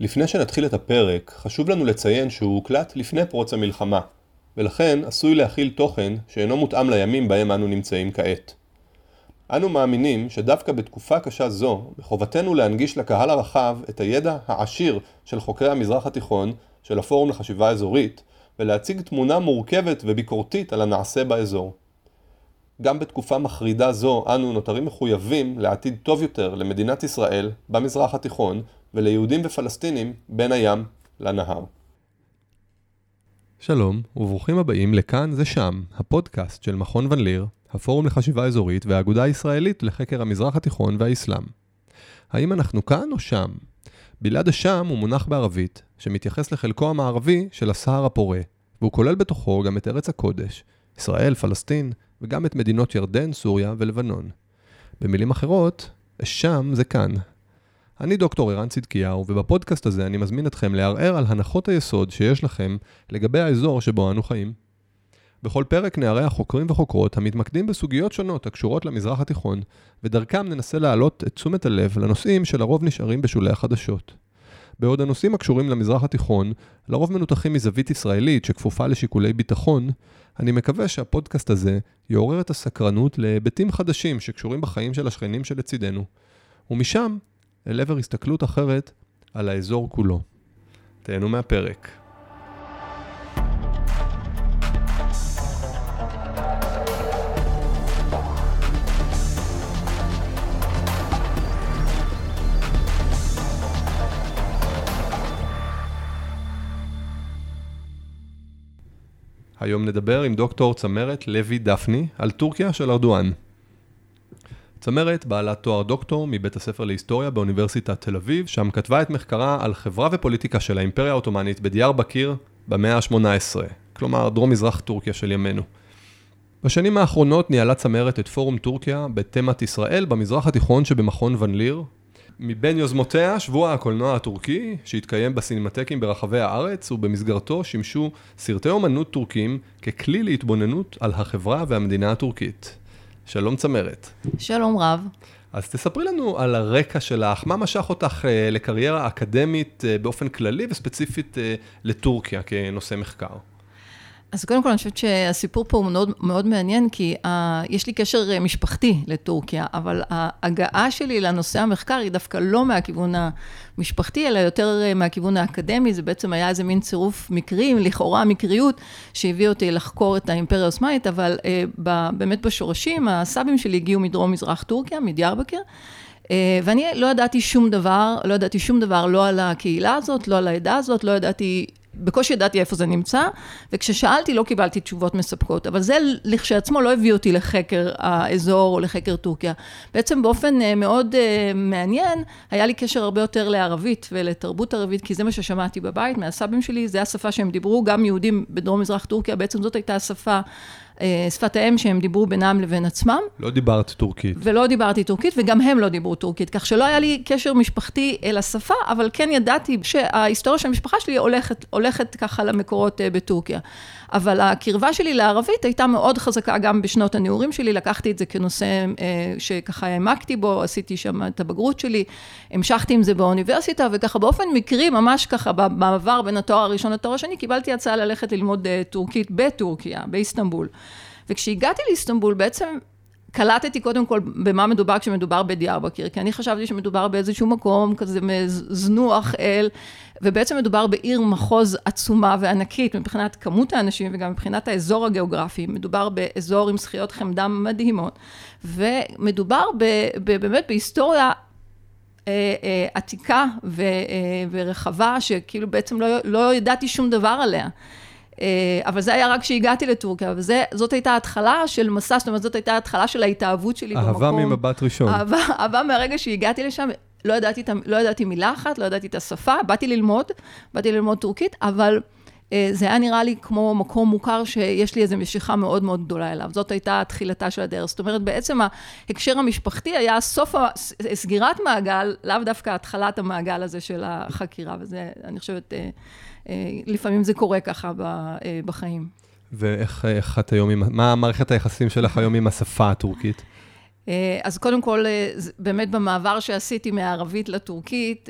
לפני שנתחיל את הפרק, חשוב לנו לציין שהוא הוקלט לפני פרוץ המלחמה, ולכן עשוי להכיל תוכן שאינו מותאם לימים בהם אנו נמצאים כעת. אנו מאמינים שדווקא בתקופה קשה זו, מחובתנו להנגיש לקהל הרחב את הידע העשיר של חוקרי המזרח התיכון של הפורום לחשיבה אזורית, ולהציג תמונה מורכבת וביקורתית על הנעשה באזור. גם בתקופה מחרידה זו אנו נותרים מחויבים לעתיד טוב יותר למדינת ישראל במזרח התיכון וליהודים ופלסטינים בין הים לנהר. שלום וברוכים הבאים לכאן זה שם, הפודקאסט של מכון ון ליר, הפורום לחשיבה אזורית והאגודה הישראלית לחקר המזרח התיכון והאסלאם. האם אנחנו כאן או שם? בלעד השם הוא מונח בערבית, שמתייחס לחלקו המערבי של הסהר הפורה, והוא כולל בתוכו גם את ארץ הקודש, ישראל, פלסטין, וגם את מדינות ירדן, סוריה ולבנון. במילים אחרות, שם זה כאן. אני דוקטור ערן צדקיהו, ובפודקאסט הזה אני מזמין אתכם לערער על הנחות היסוד שיש לכם לגבי האזור שבו אנו חיים. בכל פרק נארח חוקרים וחוקרות המתמקדים בסוגיות שונות הקשורות למזרח התיכון, ודרכם ננסה להעלות את תשומת הלב לנושאים שלרוב נשארים בשולי החדשות. בעוד הנושאים הקשורים למזרח התיכון לרוב מנותחים מזווית ישראלית שכפופה לשיקולי ביטחון, אני מקווה שהפודקאסט הזה יעורר את הסקרנות להיבטים חדשים שקשורים בחיים של השכנים שלצידנו, ומשם אל עבר הסתכלות אחרת על האזור כולו. תהנו מהפרק. היום נדבר עם דוקטור צמרת לוי דפני על טורקיה של ארדואן. צמרת בעלת תואר דוקטור מבית הספר להיסטוריה באוניברסיטת תל אביב, שם כתבה את מחקרה על חברה ופוליטיקה של האימפריה העות'מאנית בדיאר בקיר במאה ה-18, כלומר דרום מזרח טורקיה של ימינו. בשנים האחרונות ניהלה צמרת את פורום טורקיה בתמת ישראל במזרח התיכון שבמכון ון ליר, מבין יוזמותיה שבוע הקולנוע הטורקי שהתקיים בסינמטקים ברחבי הארץ ובמסגרתו שימשו סרטי אומנות טורקים ככלי להתבוננות על החברה והמדינה הטורקית. שלום צמרת. שלום רב. אז תספרי לנו על הרקע שלך, מה משך אותך אה, לקריירה אקדמית אה, באופן כללי וספציפית אה, לטורקיה כנושא מחקר. אז קודם כל, אני חושבת שהסיפור פה הוא מאוד, מאוד מעניין, כי uh, יש לי קשר uh, משפחתי לטורקיה, אבל ההגעה שלי לנושא המחקר היא דווקא לא מהכיוון המשפחתי, אלא יותר uh, מהכיוון האקדמי. זה בעצם היה איזה מין צירוף מקרים, לכאורה מקריות, שהביא אותי לחקור את האימפריה העות'מאנית, אבל uh, ב, באמת בשורשים, הסבים שלי הגיעו מדרום-מזרח טורקיה, מדיארבקר. ואני לא ידעתי שום דבר, לא ידעתי שום דבר, לא על הקהילה הזאת, לא על העדה הזאת, לא ידעתי בקושי ידעתי איפה זה נמצא, וכששאלתי לא קיבלתי תשובות מספקות, אבל זה לכשעצמו לא הביא אותי לחקר האזור או לחקר טורקיה. בעצם באופן אה, מאוד uh, מעניין, היה לי קשר הרבה יותר לערבית ולתרבות ערבית, כי זה מה ששמעתי בבית מהסבים שלי, זה השפה שהם דיברו, גם יהודים בדרום מזרח טורקיה, בעצם זאת הייתה השפה אה, שפת האם שהם דיברו בינם לבין עצמם. לא דיברת טורקית. ולא דיברתי טורקית, וגם הם לא דיברו טורקית, כך שלא היה לי קשר משפחתי אל השפה, אבל כן ידעתי שההיסטוריה של המשפחה שלי הולכת, הולכת ככה למקורות אה, בטורקיה. אבל הקרבה שלי לערבית הייתה מאוד חזקה גם בשנות הנעורים שלי, לקחתי את זה כנושא אה, שככה העמקתי בו, עשיתי שם את הבגרות שלי, המשכתי עם זה באוניברסיטה, וככה באופן מקרי, ממש ככה במעבר בין התואר הראשון לתואר השני, קיבלתי הצעה ללכת ללמוד טורקית בטורקיה, באיסטנבול. וכשהגעתי לאיסטנבול בעצם קלטתי קודם כל במה מדובר כשמדובר בדיארבקיר, כי אני חשבתי שמדובר באיזשהו מקום כזה זנוח אל, ובעצם מדובר בעיר מחוז עצומה וענקית מבחינת כמות האנשים וגם מבחינת האזור הגיאוגרפי, מדובר באזור עם זכיות חמדה מדהימות, ומדובר ב, ב, באמת בהיסטוריה אה, אה, עתיקה ו, אה, ורחבה, שכאילו בעצם לא, לא ידעתי שום דבר עליה. אה, אבל זה היה רק כשהגעתי לטורקיה, וזאת הייתה התחלה של מסע, זאת אומרת, זאת הייתה התחלה של ההתאהבות שלי אהבה במקום. אהבה ממבט ראשון. אהבה, אהבה מהרגע שהגעתי לשם, לא ידעתי, לא ידעתי מילה אחת, לא ידעתי את השפה, באתי ללמוד, באתי ללמוד טורקית, אבל אה, זה היה נראה לי כמו מקום מוכר שיש לי איזו משיכה מאוד מאוד גדולה אליו. זאת הייתה תחילתה של הדרך. זאת אומרת, בעצם ההקשר המשפחתי היה סוף, סגירת מעגל, לאו דווקא התחלת המעגל הזה של החקירה, וזה, אני חושבת... אה, אה, לפעמים זה קורה ככה אה, בחיים. ואיך את היום, עם, מה מערכת היחסים שלך היום עם השפה הטורקית? אז קודם כל, באמת במעבר שעשיתי מהערבית לטורקית,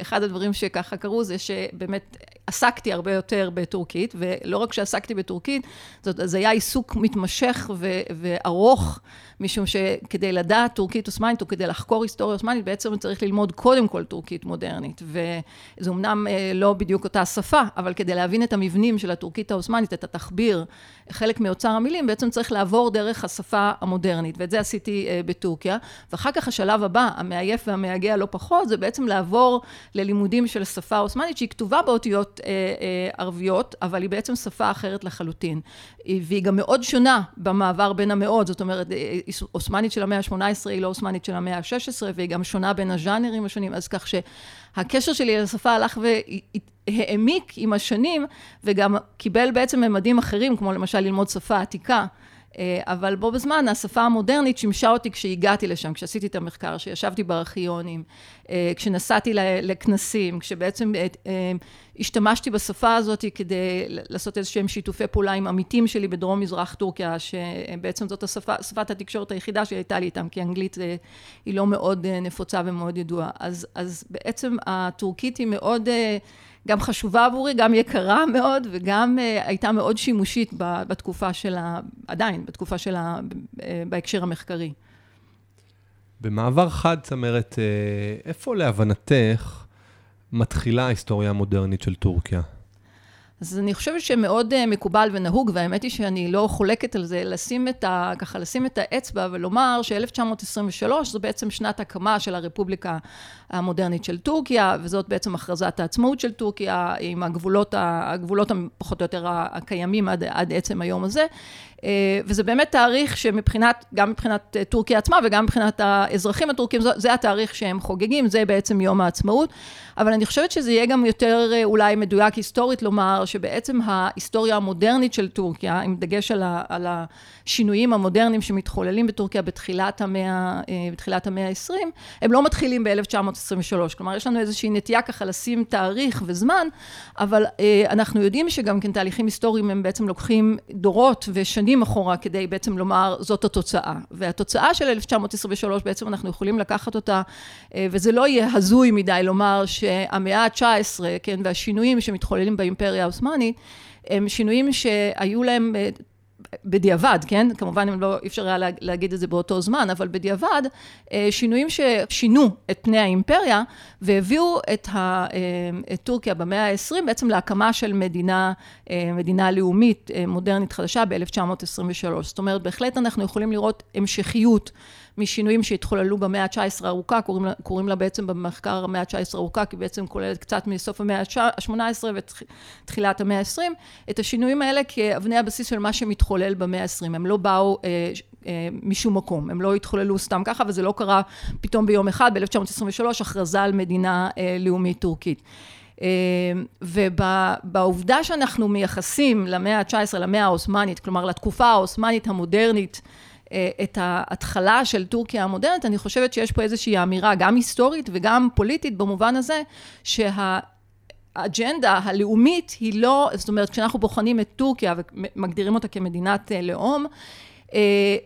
אחד הדברים שככה קרו זה שבאמת עסקתי הרבה יותר בטורקית, ולא רק שעסקתי בטורקית, זאת, זה היה עיסוק מתמשך ו- וארוך, משום שכדי לדעת טורקית עות'מאנית, או כדי לחקור היסטוריה עות'מאנית, בעצם צריך ללמוד קודם כל טורקית מודרנית. וזו אמנם אה, לא בדיוק אותה שפה, אבל כדי להבין את המבנים של הטורקית העות'מאנית, את התחביר, חלק מאוצר המילים, בעצם צריך לעבור דרך השפה המודרנית, ואת זה עשיתי אה, בטורקיה. ואחר כך השלב הבא, המעייף והמייגע לא פחות, זה בעצם לעבור ללימודים של שפה עות'מאנית, שהיא כתובה באותיות אה, ערביות, אבל היא בעצם שפה אחרת לחלוטין. והיא גם מאוד שונה במעבר בין המאות, זאת אומרת, עות'מאנית של המאה ה-18 היא לא עות'מאנית של המאה ה-16, והיא גם שונה בין הז'אנרים השונים, אז כך שהקשר שלי לשפה הלך והעמיק עם השנים, וגם קיבל בעצם ממדים אחרים, כמו למשל ללמוד שפה עתיקה. אה, אבל בו בזמן, השפה המודרנית שימשה אותי כשהגעתי לשם, כשעשיתי את המחקר, כשישבתי בארכיונים, אה, כשנסעתי לכנסים, כשבעצם אה, השתמשתי בשפה הזאת כדי לעשות איזה שהם שיתופי פעולה עם עמיתים שלי בדרום מזרח טורקיה, שבעצם זאת השפה, שפת התקשורת היחידה שהייתה לי איתם, כי אנגלית היא לא מאוד נפוצה ומאוד ידועה. אז, אז בעצם הטורקית היא מאוד... גם חשובה עבורי, גם יקרה מאוד, וגם uh, הייתה מאוד שימושית בתקופה שלה, עדיין, בתקופה שלה, uh, בהקשר המחקרי. במעבר חד, צמרת, איפה להבנתך מתחילה ההיסטוריה המודרנית של טורקיה? אז אני חושבת שמאוד uh, מקובל ונהוג, והאמת היא שאני לא חולקת על זה, לשים את ה... ככה, לשים את האצבע ולומר ש-1923 זו בעצם שנת הקמה של הרפובליקה המודרנית של טורקיה, וזאת בעצם הכרזת העצמאות של טורקיה, עם הגבולות, הגבולות הפחות או יותר הקיימים עד, עד עצם היום הזה. אה, וזה באמת תאריך שמבחינת, גם מבחינת אה, טורקיה עצמה וגם מבחינת האזרחים הטורקים, זה התאריך שהם חוגגים, זה בעצם יום העצמאות. אבל אני חושבת שזה יהיה גם יותר אה, אולי מדויק היסטורית לומר, שבעצם ההיסטוריה המודרנית של טורקיה, עם דגש על, ה, על השינויים המודרניים שמתחוללים בטורקיה בתחילת המאה, בתחילת המאה ה-20, הם לא מתחילים ב-1923. כלומר, יש לנו איזושהי נטייה ככה לשים תאריך וזמן, אבל אנחנו יודעים שגם כן תהליכים היסטוריים הם בעצם לוקחים דורות ושנים שנים אחורה כדי בעצם לומר זאת התוצאה. והתוצאה של 1923 בעצם אנחנו יכולים לקחת אותה, אה, וזה לא יהיה הזוי מדי לומר שהמאה ה-19, כן, והשינויים שמתחוללים באימפריה העות'מאנית, הם שינויים שהיו להם אה, בדיעבד, כן? כמובן אם לא, אי אפשר היה להגיד את זה באותו זמן, אבל בדיעבד, אה, שינויים ששינו את פני האימפריה והביאו את, ה, אה, את טורקיה במאה ה-20 בעצם להקמה של מדינה, אה, מדינה לאומית מודרנית חדשה ב-1923. זאת אומרת, בהחלט אנחנו יכולים לראות המשכיות. משינויים שהתחוללו במאה ה-19 הארוכה, קוראים לה, קוראים לה בעצם במחקר המאה ה-19 הארוכה, כי בעצם כוללת קצת מסוף המאה ה-18 ותחילת המאה ה-20, את השינויים האלה כאבני הבסיס של מה שמתחולל במאה ה-20. הם לא באו אה, אה, משום מקום, הם לא התחוללו סתם ככה, וזה לא קרה פתאום ביום אחד, ב-1923, הכרזה על מדינה אה, לאומית טורקית. אה, ובעובדה שאנחנו מייחסים למאה ה-19, למאה העות'מאנית, כלומר לתקופה העות'מאנית המודרנית, את ההתחלה של טורקיה המודרנית, אני חושבת שיש פה איזושהי אמירה, גם היסטורית וגם פוליטית, במובן הזה שהאג'נדה הלאומית היא לא, זאת אומרת, כשאנחנו בוחנים את טורקיה ומגדירים אותה כמדינת אה, לאום, אה,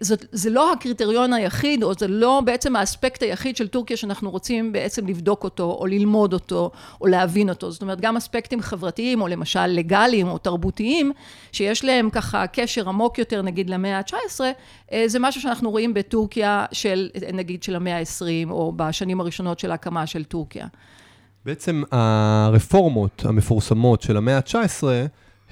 זאת, זה לא הקריטריון היחיד, או זה לא בעצם האספקט היחיד של טורקיה שאנחנו רוצים בעצם לבדוק אותו, או ללמוד אותו, או להבין אותו. זאת אומרת, גם אספקטים חברתיים, או למשל לגאליים, או תרבותיים, שיש להם ככה קשר עמוק יותר, נגיד, למאה ה-19, אה, זה משהו שאנחנו רואים בטורקיה של, נגיד, של המאה ה-20, או בשנים הראשונות של ההקמה של טורקיה. בעצם הרפורמות המפורסמות של המאה ה-19,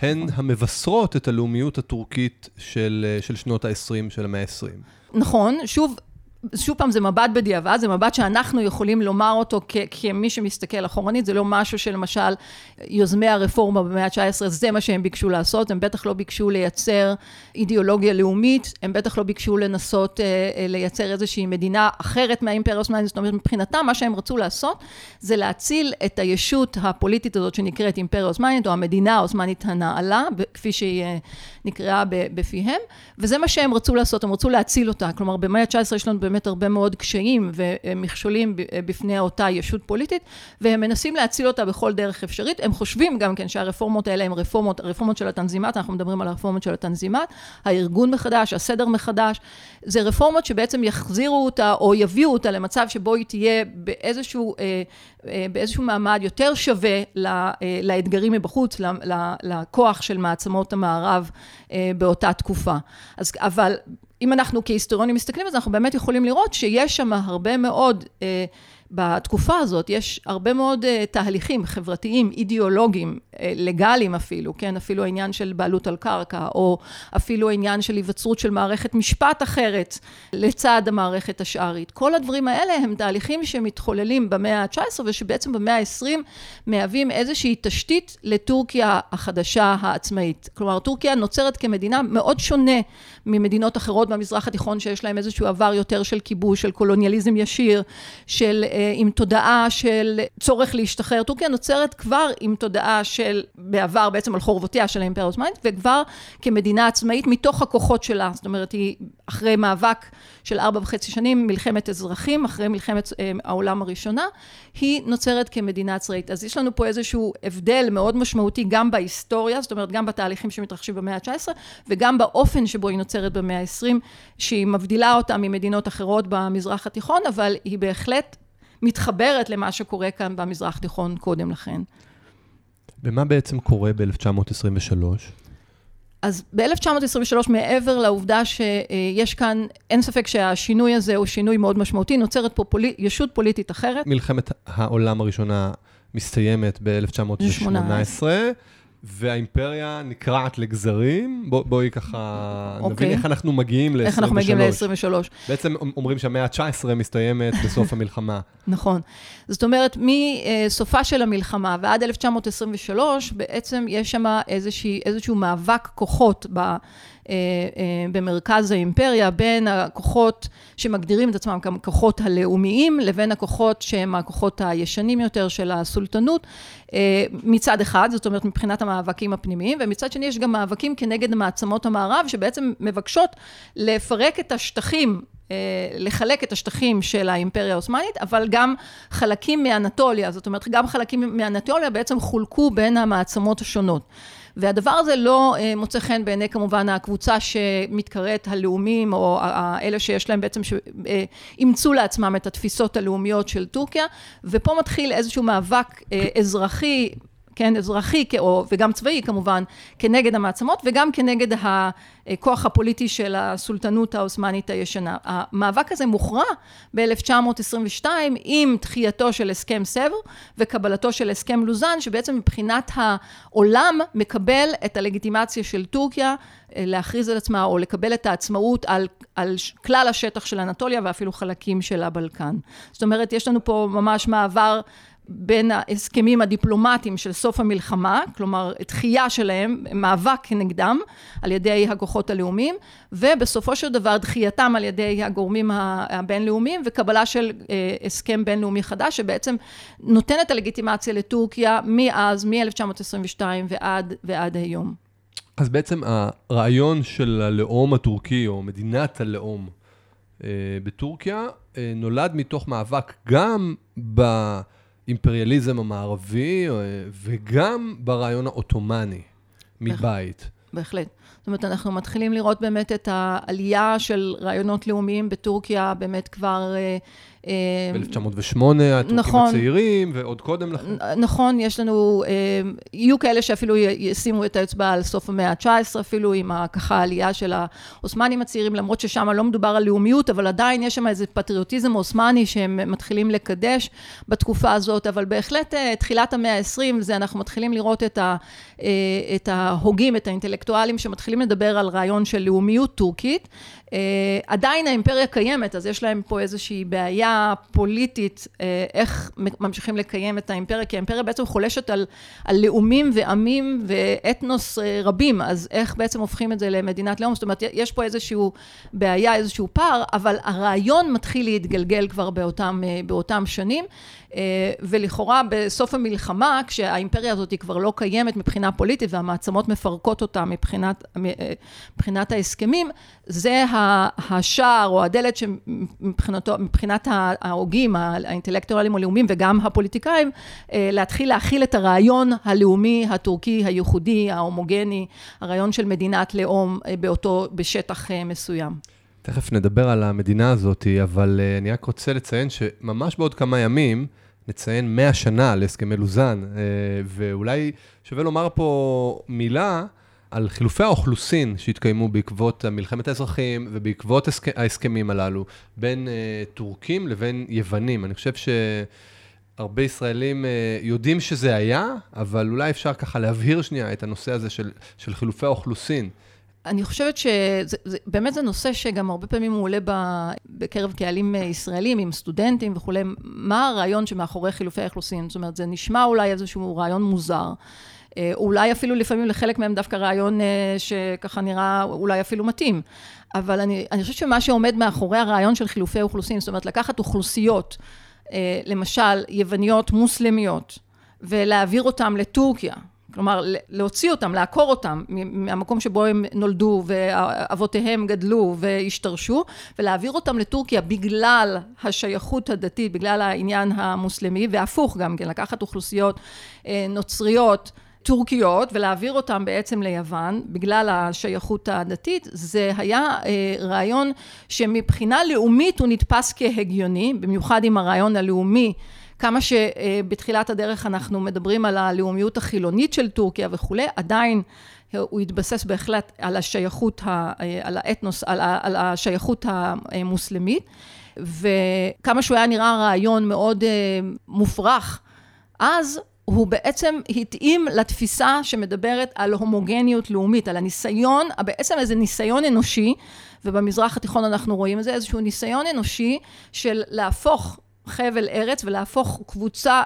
הן המבשרות את הלאומיות הטורקית של, אה, של שנות ה-20 של המאה ה-20. נכון, שוב, שוב פעם, זה מבט בדיעבד, זה מבט שאנחנו יכולים לומר אותו כמי שמסתכל אחורנית, זה לא משהו שלמשל יוזמי הרפורמה במאה ה-19, זה מה שהם ביקשו לעשות, הם בטח לא ביקשו לייצר אידיאולוגיה לאומית, הם בטח לא ביקשו לנסות אה, אה, לייצר איזושהי מדינה אחרת מהאימפריה העות'מאנית, זאת אומרת, מבחינתם מה שהם רצו לעשות, זה להציל את הישות הפוליטית הזאת שנקראת אימפריה העות'מאנית, או המדינה העות'מאנית הנעלה, כפי שהיא אה, נקראה בפיהם, וזה מה שהם רצו לעשות, הם רצו להציל אותה, כלומר במאה ה-19 יש לנו באמת הרבה מאוד קשיים ומכשולים בפני אותה ישות פוליטית, והם מנסים להציל אותה בכל דרך אפשרית. הם חושבים גם כן שהרפורמות האלה הן רפורמות, הרפורמות של התנזימת, אנחנו מדברים על הרפורמות של התנזימת, הארגון מחדש, הסדר מחדש, זה רפורמות שבעצם יחזירו אותה או יביאו אותה למצב שבו היא תהיה באיזשהו, אה, אה, באיזשהו מעמד יותר שווה אה, לאתגרים מבחוץ, לכוח של מעצמות המערב באותה תקופה. אז, אבל אם אנחנו כהיסטוריונים מסתכלים על זה, אנחנו באמת יכולים לראות שיש שם הרבה מאוד בתקופה הזאת יש הרבה מאוד uh, תהליכים חברתיים, אידיאולוגיים, uh, לגאליים אפילו, כן, אפילו העניין של בעלות על קרקע, או אפילו העניין של היווצרות של מערכת משפט אחרת לצד המערכת השארית. כל הדברים האלה הם תהליכים שמתחוללים במאה ה-19 ושבעצם במאה ה-20 מהווים איזושהי תשתית לטורקיה החדשה העצמאית. כלומר, טורקיה נוצרת כמדינה מאוד שונה ממדינות אחרות במזרח התיכון שיש להם איזשהו עבר יותר של כיבוש, של קולוניאליזם ישיר, של אה, עם תודעה של צורך להשתחרר. טורקיה נוצרת כבר עם תודעה של, בעבר בעצם על חורבותיה של האימפריה העות'מאנית, וכבר כמדינה עצמאית מתוך הכוחות שלה. זאת אומרת, היא אחרי מאבק של ארבע וחצי שנים, מלחמת אזרחים, אחרי מלחמת אה, העולם הראשונה, היא נוצרת כמדינה עצמאית. אז יש לנו פה איזשהו הבדל מאוד משמעותי גם בהיסטוריה, זאת אומרת, גם בתהליכים שמתרחשים במאה ה-19, וגם באופן שבו היא נוצרת במאה ה-20, שהיא מבדילה אותה ממדינות אחרות במזרח התיכון, אבל היא בהחלט מתחברת למה שקורה כאן במזרח התיכון קודם לכן. ומה בעצם קורה ב-1923? אז ב-1923, מעבר לעובדה שיש כאן, אין ספק שהשינוי הזה הוא שינוי מאוד משמעותי, נוצרת פה פולי, ישות פוליטית אחרת. מלחמת העולם הראשונה מסתיימת ב-1918. והאימפריה נקרעת לגזרים. בוא, בואי ככה okay. נבין אוקיי. איך אנחנו מגיעים ל-23. איך אנחנו מגיעים ל-23. בעצם אומרים שהמאה ה-19 מסתיימת בסוף המלחמה. נכון. זאת אומרת, מסופה של המלחמה ועד 1923, בעצם יש שם איזשהו מאבק כוחות ב... אה, אה, במרכז האימפריה בין הכוחות שמגדירים את עצמם ככוחות הלאומיים לבין הכוחות שהם הכוחות הישנים יותר של הסולטנות אה, מצד אחד, זאת אומרת מבחינת המאבקים הפנימיים, ומצד שני יש גם מאבקים כנגד מעצמות המערב שבעצם מבקשות לפרק את השטחים לחלק את השטחים של האימפריה העות'מאנית, אבל גם חלקים מאנטוליה, זאת אומרת, גם חלקים מאנטוליה בעצם חולקו בין המעצמות השונות. והדבר הזה לא אה, מוצא חן בעיני כמובן הקבוצה שמתקראת הלאומים, או אלה שיש להם בעצם, שאימצו לעצמם את התפיסות הלאומיות של טורקיה, ופה מתחיל איזשהו מאבק אה, אזרחי כן, אזרחי או, וגם צבאי כמובן, כנגד המעצמות וגם כנגד הכוח הפוליטי של הסולטנות העות'מאנית הישנה. המאבק הזה מוכרע ב-1922 עם דחייתו של הסכם סבר וקבלתו של הסכם לוזן, שבעצם מבחינת העולם מקבל את הלגיטימציה של טורקיה אה, להכריז על עצמה או לקבל את העצמאות על, על כלל השטח של אנטוליה ואפילו חלקים של הבלקן. זאת אומרת, יש לנו פה ממש מעבר בין ההסכמים הדיפלומטיים של סוף המלחמה, כלומר דחייה שלהם, מאבק כנגדם על ידי הכוחות הלאומיים, ובסופו של דבר דחייתם על ידי הגורמים הבינלאומיים וקבלה של אה, הסכם בינלאומי חדש, שבעצם נותן את הלגיטימציה לטורקיה מאז, מ-1922 ועד, ועד היום. אז בעצם הרעיון של הלאום הטורקי, או מדינת הלאום אה, בטורקיה, אה, נולד מתוך מאבק גם ב... האימפריאליזם המערבי, אה, וגם ברעיון העות'מאני מבית. בהחלט. זאת אומרת, אנחנו מתחילים לראות באמת את העלייה של רעיונות לאומיים בטורקיה, באמת כבר אה, ב-1908, הטורקים נכון, הצעירים, ועוד קודם לכן. נכון, יש לנו, אה, יהיו כאלה שאפילו ישימו את האצבע על סוף המאה ה-19, אפילו עם ככה העלייה של העות'מאנים הצעירים, למרות ששם לא מדובר על לאומיות, אבל עדיין יש שם איזה פטריוטיזם עות'מאני שהם מתחילים לקדש בתקופה הזאת, אבל בהחלט אה, תחילת המאה ה-20, זה אנחנו מתחילים לראות את, ה, אה, את ההוגים, את האינטלקטואלים, שמתחילים לדבר על רעיון של לאומיות טורקית. עדיין האימפריה קיימת, אז יש להם פה איזושהי בעיה פוליטית, אה, איך ממשיכים לקיים את האימפריה, כי האימפריה בעצם חולשת על, על לאומים ועמים ואתנוס אה, רבים, אז איך בעצם הופכים את זה למדינת לאום? זאת אומרת, יש פה איזשהו בעיה, איזשהו פער, אבל הרעיון מתחיל להתגלגל כבר באותם, באותם שנים. אה, ולכאורה בסוף המלחמה, כשהאימפריה הזאת היא כבר לא קיימת מבחינה פוליטית והמעצמות מפרקות אותה מבחינת, אה, מבחינת ההסכמים, זה השער או הדלת שמבחינת ההוגים, האינטלקטואלים הלאומיים וגם הפוליטיקאים, אה, להתחיל להכיל את הרעיון הלאומי, הטורקי, הייחודי, ההומוגני, הרעיון של מדינת לאום באותו, בשטח מסוים. תכף נדבר על המדינה הזאת, אבל אני רק רוצה לציין שממש בעוד כמה ימים נציין 100 שנה להסכמי לוזאן, ואולי שווה לומר פה מילה על חילופי האוכלוסין שהתקיימו בעקבות מלחמת האזרחים ובעקבות הסכ... ההסכמים הללו בין uh, טורקים לבין יוונים. אני חושב שהרבה ישראלים uh, יודעים שזה היה, אבל אולי אפשר ככה להבהיר שנייה את הנושא הזה של, של חילופי האוכלוסין. אני חושבת שבאמת זה נושא שגם הרבה פעמים הוא עולה בקרב קהלים אה, ישראלים, עם סטודנטים וכולי, מה הרעיון שמאחורי חילופי האכלוסין? זאת אומרת, זה נשמע אולי איזשהו רעיון מוזר. אה, אולי אפילו לפעמים לחלק מהם דווקא רעיון אה, שככה נראה אולי אפילו מתאים. אבל אני, אני חושבת שמה שעומד מאחורי הרעיון של חילופי אוכלוסין, זאת אומרת, לקחת אוכלוסיות, למשל, יווניות מוסלמיות, ולהעביר אותם לטורקיה, כלומר, להוציא אותם, לעקור אותם מהמקום שבו הם נולדו ואבותיהם גדלו והשתרשו, ולהעביר אותם לטורקיה בגלל השייכות הדתית, בגלל העניין המוסלמי, והפוך גם כן, לקחת אוכלוסיות אה, נוצריות. טורקיות ולהעביר אותם בעצם ליוון בגלל השייכות הדתית, זה היה אה, רעיון שמבחינה לאומית הוא נתפס כהגיוני, במיוחד עם הרעיון הלאומי. כמה שבתחילת הדרך אנחנו מדברים על הלאומיות החילונית של טורקיה וכולי, עדיין הוא התבסס בהחלט על השייכות, על האתנוס, על השייכות המוסלמית, וכמה שהוא היה נראה רעיון מאוד אה, מופרך, אז הוא בעצם התאים לתפיסה שמדברת על הומוגניות לאומית, על הניסיון, בעצם איזה ניסיון אנושי, ובמזרח התיכון אנחנו רואים את זה, איזשהו ניסיון אנושי של להפוך חבל ארץ ולהפוך קבוצה,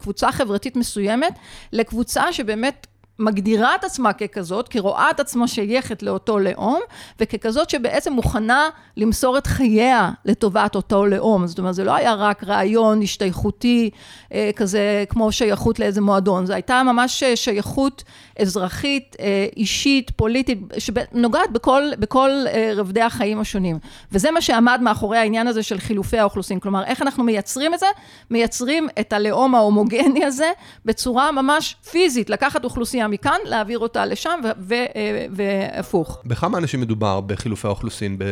קבוצה חברתית מסוימת לקבוצה שבאמת מגדירה את עצמה ככזאת, כי רואה את עצמה שייכת לאותו לאום, וככזאת שבעצם מוכנה למסור את חייה לטובת אותו לאום. זאת אומרת, זה לא היה רק רעיון השתייכותי אה, כזה כמו שייכות לאיזה מועדון, זו הייתה ממש שייכות אזרחית, אה, אישית, פוליטית, שנוגעת בכל, בכל אה, רבדי החיים השונים. וזה מה שעמד מאחורי העניין הזה של חילופי האוכלוסין. כלומר, איך אנחנו מייצרים את זה? מייצרים את הלאום ההומוגני הזה בצורה ממש פיזית, לקחת אוכלוסייה מכאן, להעביר אותה לשם, אה, והפוך. בכמה אנשים מדובר בחילופי האוכלוסין ב...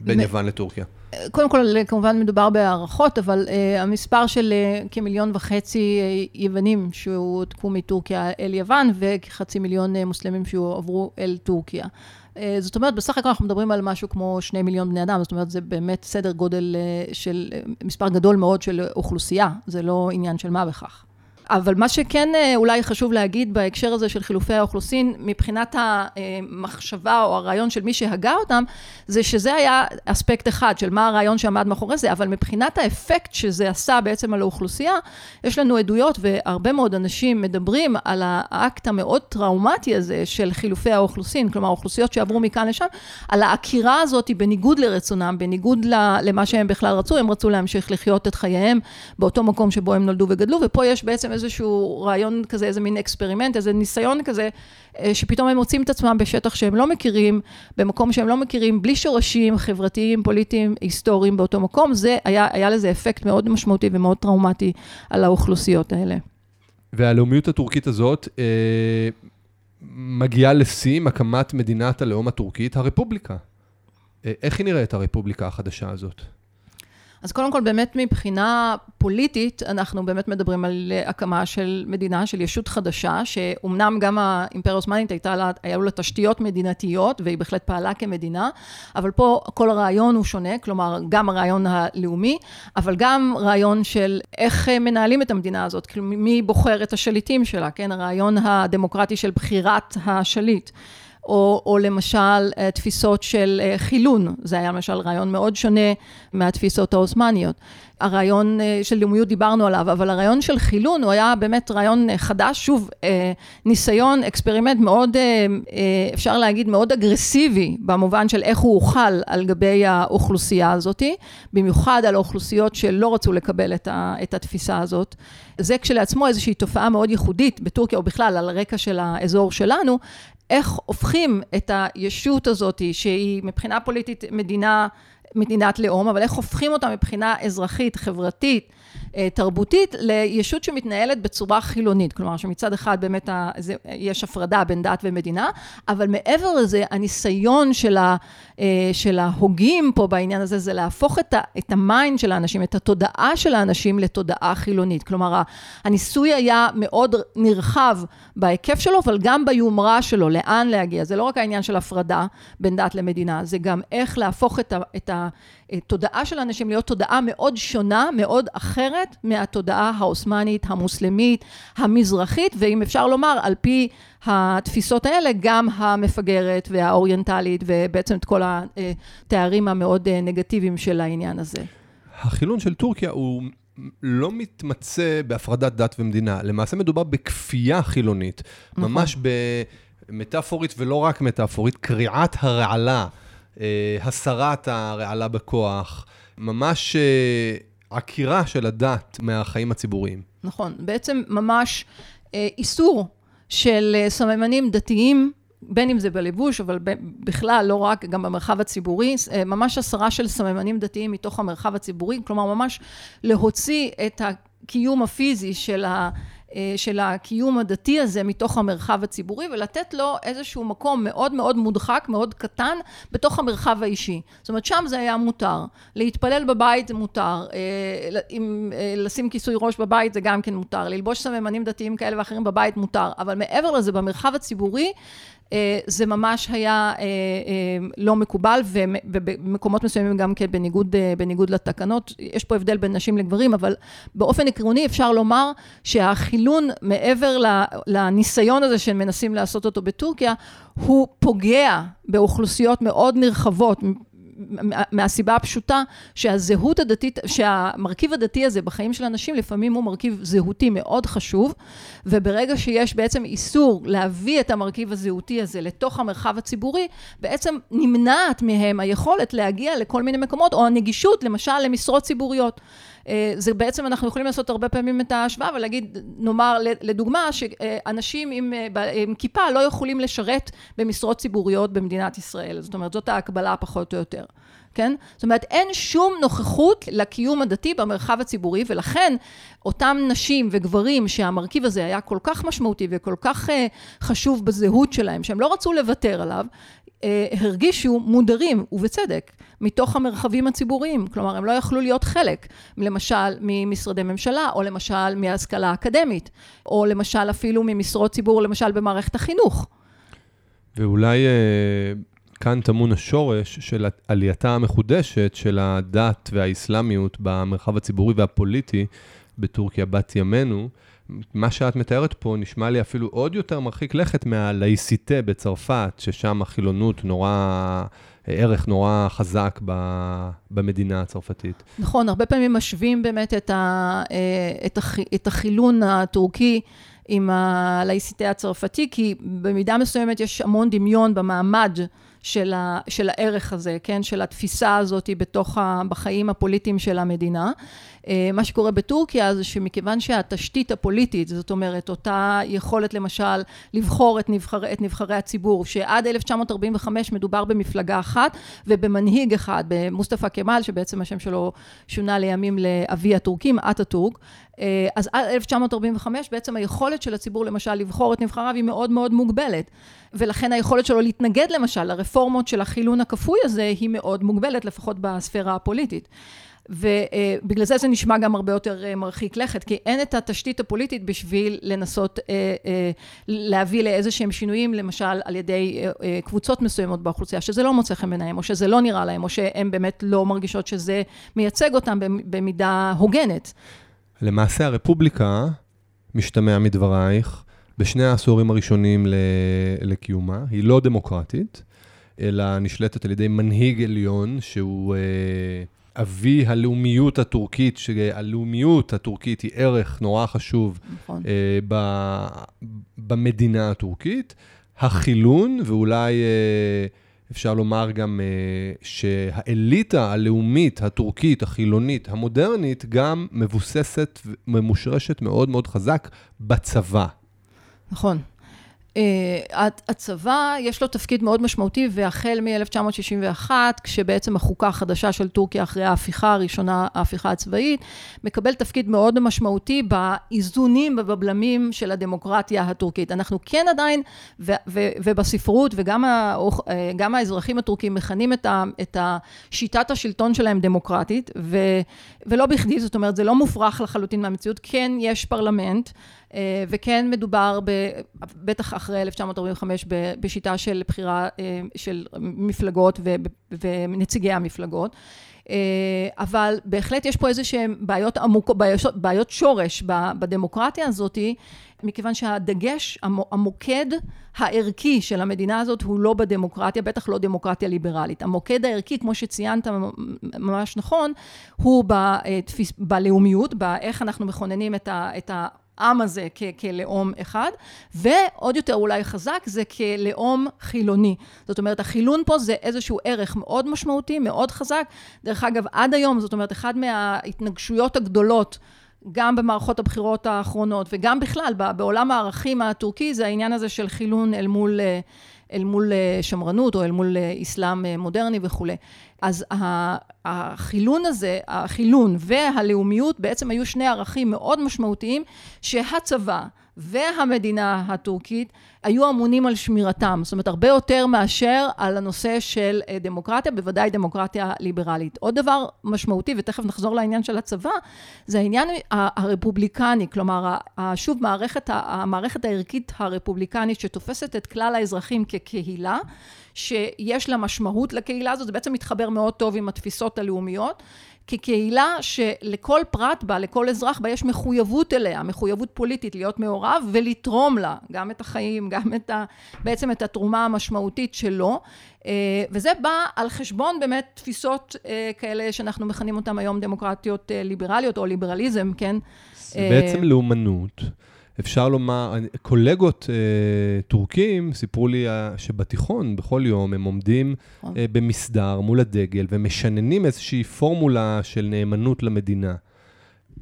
בין יוון לטורקיה? קודם כל, כמובן מדובר בהערכות, אבל uh, המספר של uh, כמיליון וחצי uh, יוונים שהועתקו מטורקיה אל יוון, וכחצי מיליון uh, מוסלמים שהועברו אל טורקיה. Uh, זאת אומרת, בסך הכל אנחנו מדברים על משהו כמו שני מיליון בני אדם, זאת אומרת, זה באמת סדר גודל uh, של, uh, מספר גדול מאוד של אוכלוסייה, זה לא עניין של מה בכך. אבל מה שכן אה, אולי חשוב להגיד בהקשר הזה של חילופי האוכלוסין, מבחינת המחשבה או הרעיון של מי שהגה אותם, זה שזה היה אספקט אחד של מה הרעיון שעמד מאחורי זה, אבל מבחינת האפקט שזה עשה בעצם על האוכלוסייה, יש לנו עדויות והרבה מאוד אנשים מדברים על האקט המאוד טראומטי הזה של חילופי האוכלוסין, כלומר האוכלוסיות שעברו מכאן לשם, על העקירה הזאת בניגוד לרצונם, בניגוד למה שהם בכלל רצו, הם רצו להמשיך לחיות את חייהם באותו מקום שבו הם נולדו וגדלו, ופה יש בעצם איזשהו רעיון כזה, איזה מין experiment, איזה ניסיון כזה, אה, שפתאום הם מוצאים את עצמם בשטח שהם לא מכירים, במקום שהם לא מכירים, בלי שורשים חברתיים, פוליטיים, היסטוריים באותו מקום, זה, היה, היה לזה אפקט מאוד משמעותי ומאוד טראומטי על האוכלוסיות האלה. והלאומיות הטורקית הזאת אה, מגיעה לשיא עם הקמת מדינת הלאום הטורקית, הרפובליקה. אה, איך היא נראית הרפובליקה החדשה הזאת? אז קודם כל, באמת מבחינה פוליטית, אנחנו באמת מדברים על הקמה של מדינה, של ישות חדשה, שאומנם גם האימפריה העות'מאנית היו לה תשתיות מדינתיות, והיא בהחלט פעלה כמדינה, אבל פה כל הרעיון הוא שונה, כלומר, גם הרעיון הלאומי, אבל גם רעיון של איך מנהלים את המדינה הזאת, כאילו מי בוחר את השליטים שלה, כן? הרעיון הדמוקרטי של בחירת השליט. או, או למשל תפיסות של חילון, זה היה למשל רעיון מאוד שונה מהתפיסות העות'מאניות. הרעיון של לאומיות דיברנו עליו, אבל הרעיון של חילון הוא היה באמת רעיון חדש, שוב, ניסיון, experiment מאוד, אפשר להגיד, מאוד אגרסיבי, במובן של איך הוא הוחל על גבי האוכלוסייה הזאת, במיוחד על האוכלוסיות שלא רצו לקבל את, ה, את התפיסה הזאת. זה כשלעצמו איזושהי תופעה מאוד ייחודית בטורקיה, או בכלל על הרקע של האזור שלנו, איך הופכים את הישות הזאת, שהיא מבחינה פוליטית מדינה, מדינת לאום, אבל איך הופכים אותה מבחינה אזרחית, חברתית, תרבותית לישות שמתנהלת בצורה חילונית. כלומר, שמצד אחד באמת ה, יש הפרדה בין דת ומדינה, אבל מעבר לזה, הניסיון של, ה, אה, של ההוגים פה בעניין הזה, זה להפוך את, ה, את ה mind של האנשים, את התודעה של האנשים לתודעה חילונית. כלומר, הניסוי היה מאוד נרחב בהיקף שלו, אבל גם ביומרה שלו, לאן להגיע. זה לא רק העניין של הפרדה בין דת למדינה, זה גם איך להפוך את, ה, את התודעה של האנשים להיות תודעה מאוד שונה, מאוד אחרת מהתודעה העות'מאנית, המוסלמית, המזרחית, ואם אפשר לומר, על פי התפיסות האלה, גם המפגרת והאוריינטלית, ובעצם את כל התארים המאוד נגטיביים של העניין הזה. החילון של טורקיה הוא לא מתמצא בהפרדת דת ומדינה, למעשה מדובר בכפייה חילונית, נכון. ממש במטאפורית ולא רק מטאפורית, קריעת הרעלה, אה, הסרת הרעלה בכוח, ממש אה, עקירה של הדת מהחיים הציבוריים. נכון, בעצם ממש אה, איסור של סממנים דתיים בין אם זה בלבוש, אבל בכלל, לא רק, גם במרחב הציבורי, אה, ממש הסרה של סממנים דתיים מתוך המרחב הציבורי, כלומר, ממש להוציא את הקיום הפיזי של ה... אה, של הקיום הדתי הזה מתוך המרחב הציבורי ולתת לו איזשהו מקום מאוד מאוד מודחק, מאוד קטן, בתוך המרחב האישי. זאת אומרת, שם זה היה מותר. להתפלל בבית זה מותר, אה, לשים כיסוי ראש בבית זה גם כן מותר, ללבוש סממנים דתיים כאלה ואחרים בבית מותר, אבל מעבר לזה, במרחב הציבורי, אה, זה ממש היה אה, אה, לא מקובל, ובמקומות מסוימים גם כן בניגוד, בניגוד לתקנות. יש פה הבדל בין נשים לגברים, אבל באופן עקרוני אפשר לומר שהחילון, מעבר לניסיון הזה שמנסים לעשות אותו בטורקיה, הוא פוגע באוכלוסיות מאוד נרחבות, מהסיבה הפשוטה שהזהות הדתית, שהמרכיב הדתי הזה בחיים של אנשים לפעמים הוא מרכיב זהותי מאוד חשוב, וברגע שיש בעצם איסור להביא את המרכיב הזהותי הזה לתוך המרחב הציבורי, בעצם נמנעת מהם היכולת להגיע לכל מיני מקומות, או הנגישות למשל למשרות ציבוריות. אה, זה בעצם, אנחנו יכולים לעשות הרבה פעמים את ההשוואה ולהגיד, נאמר לדוגמה, שאנשים עם, אה, עם כיפה לא יכולים לשרת במשרות ציבוריות במדינת ישראל. זאת אומרת, זאת ההקבלה פחות או יותר. כן? זאת אומרת, אין שום נוכחות לקיום הדתי במרחב הציבורי, ולכן אותם נשים וגברים שהמרכיב הזה היה כל כך משמעותי וכל כך uh, חשוב בזהות שלהם, שהם לא רצו לוותר עליו, הרגישו מודרים, ובצדק, מתוך המרחבים הציבוריים. כלומר, הם לא יכלו להיות חלק, למשל, ממשרדי ממשלה, או למשל מהשכלה אקדמית, או למשל אפילו ממשרות ציבור, למשל במערכת החינוך. ואולי אה, כאן טמון השורש של עלייתה המחודשת של הדת והאסלאמיות במרחב הציבורי והפוליטי בטורקיה בת ימינו. מה שאת מתארת פה נשמע לי אפילו עוד יותר מרחיק לכת מהלייסיטה בצרפת, ששם החילונות נורא, ערך נורא חזק ב, במדינה הצרפתית. נכון, הרבה פעמים משווים באמת את, ה, אה, את, הח, את החילון הטורקי. עם הלייסיטה הצרפתי, כי במידה מסוימת יש המון דמיון במעמד של, ה, של הערך הזה, כן? של התפיסה הזאת בתוך ה, בחיים הפוליטיים של המדינה. אה, מה שקורה בטורקיה זה שמכיוון שהתשתית הפוליטית, זאת אומרת, אותה יכולת למשל לבחור את, נבחר, את נבחרי הציבור, שעד 1945 מדובר במפלגה אחת ובמנהיג אחד, במוסטפא כמאל, שבעצם השם שלו שונה לימים לאבי הטורקים, אטאטורק, אז עד 1945 בעצם היכולת של הציבור למשל לבחור את נבחריו היא מאוד מאוד מוגבלת. ולכן היכולת שלו להתנגד למשל לרפורמות של החילון הכפוי הזה היא מאוד מוגבלת, לפחות בספירה הפוליטית. ובגלל זה זה נשמע גם הרבה יותר אה, מרחיק לכת, כי אין את התשתית הפוליטית בשביל לנסות אה, אה, להביא לאיזה שהם שינויים, למשל על ידי קבוצות מסוימות באוכלוסייה, שזה לא מוצא חן בעיניהם, או שזה לא נראה להם, או שהן באמת לא מרגישות שזה מייצג אותם במידה הוגנת. למעשה הרפובליקה, משתמע מדברייך, בשני העשורים הראשונים לקיומה. היא לא דמוקרטית, אלא נשלטת על ידי מנהיג עליון, שהוא אה, אבי הלאומיות הטורקית, שהלאומיות הטורקית היא ערך נורא חשוב נכון. אה, ב, במדינה הטורקית. החילון, ואולי אה, אפשר לומר גם שהאליטה הלאומית הטורקית, החילונית, המודרנית, גם מבוססת וממושרשת מאוד מאוד חזק בצבא. נכון. אה, הצבא, יש לו תפקיד מאוד משמעותי, והחל מ-1961, כשבעצם החוקה החדשה של טורקיה, אחרי ההפיכה הראשונה, ההפיכה הצבאית, מקבל תפקיד מאוד משמעותי באיזונים ובבלמים של הדמוקרטיה הטורקית. אנחנו כן עדיין, ובספרות, וגם אה, האזרחים הטורקים מכנים את, את שיטת השלטון שלהם דמוקרטית, ולא בכדי, זאת אומרת, זה לא מופרך לחלוטין מהמציאות. כן, יש פרלמנט. אה, וכן מדובר, ב, בטח אחרי 1945, בשיטה של בחירה אה, של מפלגות ונציגי המפלגות. אה, אבל בהחלט יש פה איזה שהן בעיות עמוק, בעיות, בעיות שורש בדמוקרטיה הזאתי, מכיוון שהדגש, המוקד הערכי של המדינה הזאת הוא לא בדמוקרטיה, בטח לא דמוקרטיה ליברלית. המוקד הערכי, כמו שציינת ממש נכון, הוא בתפיס, בלאומיות, באיך אנחנו מכוננים את ה... את ה העם הזה כ- כלאום אחד, ועוד יותר אולי חזק זה כלאום חילוני. זאת אומרת, החילון פה זה איזשהו ערך מאוד משמעותי, מאוד חזק. דרך אגב, עד היום, זאת אומרת, אחת מההתנגשויות הגדולות גם במערכות הבחירות האחרונות וגם בכלל בעולם הערכים הטורקי זה העניין הזה של חילון אל מול, אל מול שמרנות או אל מול אסלאם מודרני וכולי. אז החילון הזה, החילון והלאומיות בעצם היו שני ערכים מאוד משמעותיים שהצבא והמדינה הטורקית היו אמונים על שמירתם, זאת אומרת הרבה יותר מאשר על הנושא של אה, דמוקרטיה, בוודאי דמוקרטיה ליברלית. עוד דבר משמעותי, ותכף נחזור לעניין של הצבא, זה העניין הרפובליקני, כלומר שוב מערכת, המערכת הערכית הרפובליקנית שתופסת את כלל האזרחים כקהילה, שיש לה משמעות לקהילה הזאת, זה בעצם מתחבר מאוד טוב עם התפיסות הלאומיות. כקהילה שלכל פרט בה, לכל אזרח בה, יש מחויבות אליה, מחויבות פוליטית להיות מעורב ולתרום לה, גם את החיים, גם את ה... בעצם את התרומה המשמעותית שלו. אה, וזה בא על חשבון באמת תפיסות אה, כאלה שאנחנו מכנים אותן היום דמוקרטיות אה, ליברליות או ליברליזם, כן? בעצם לאומנות. אפשר לומר, קולגות אה, טורקים סיפרו לי אה, שבתיכון, בכל יום, הם עומדים נכון. אה, במסדר מול הדגל ומשננים איזושהי פורמולה של נאמנות למדינה.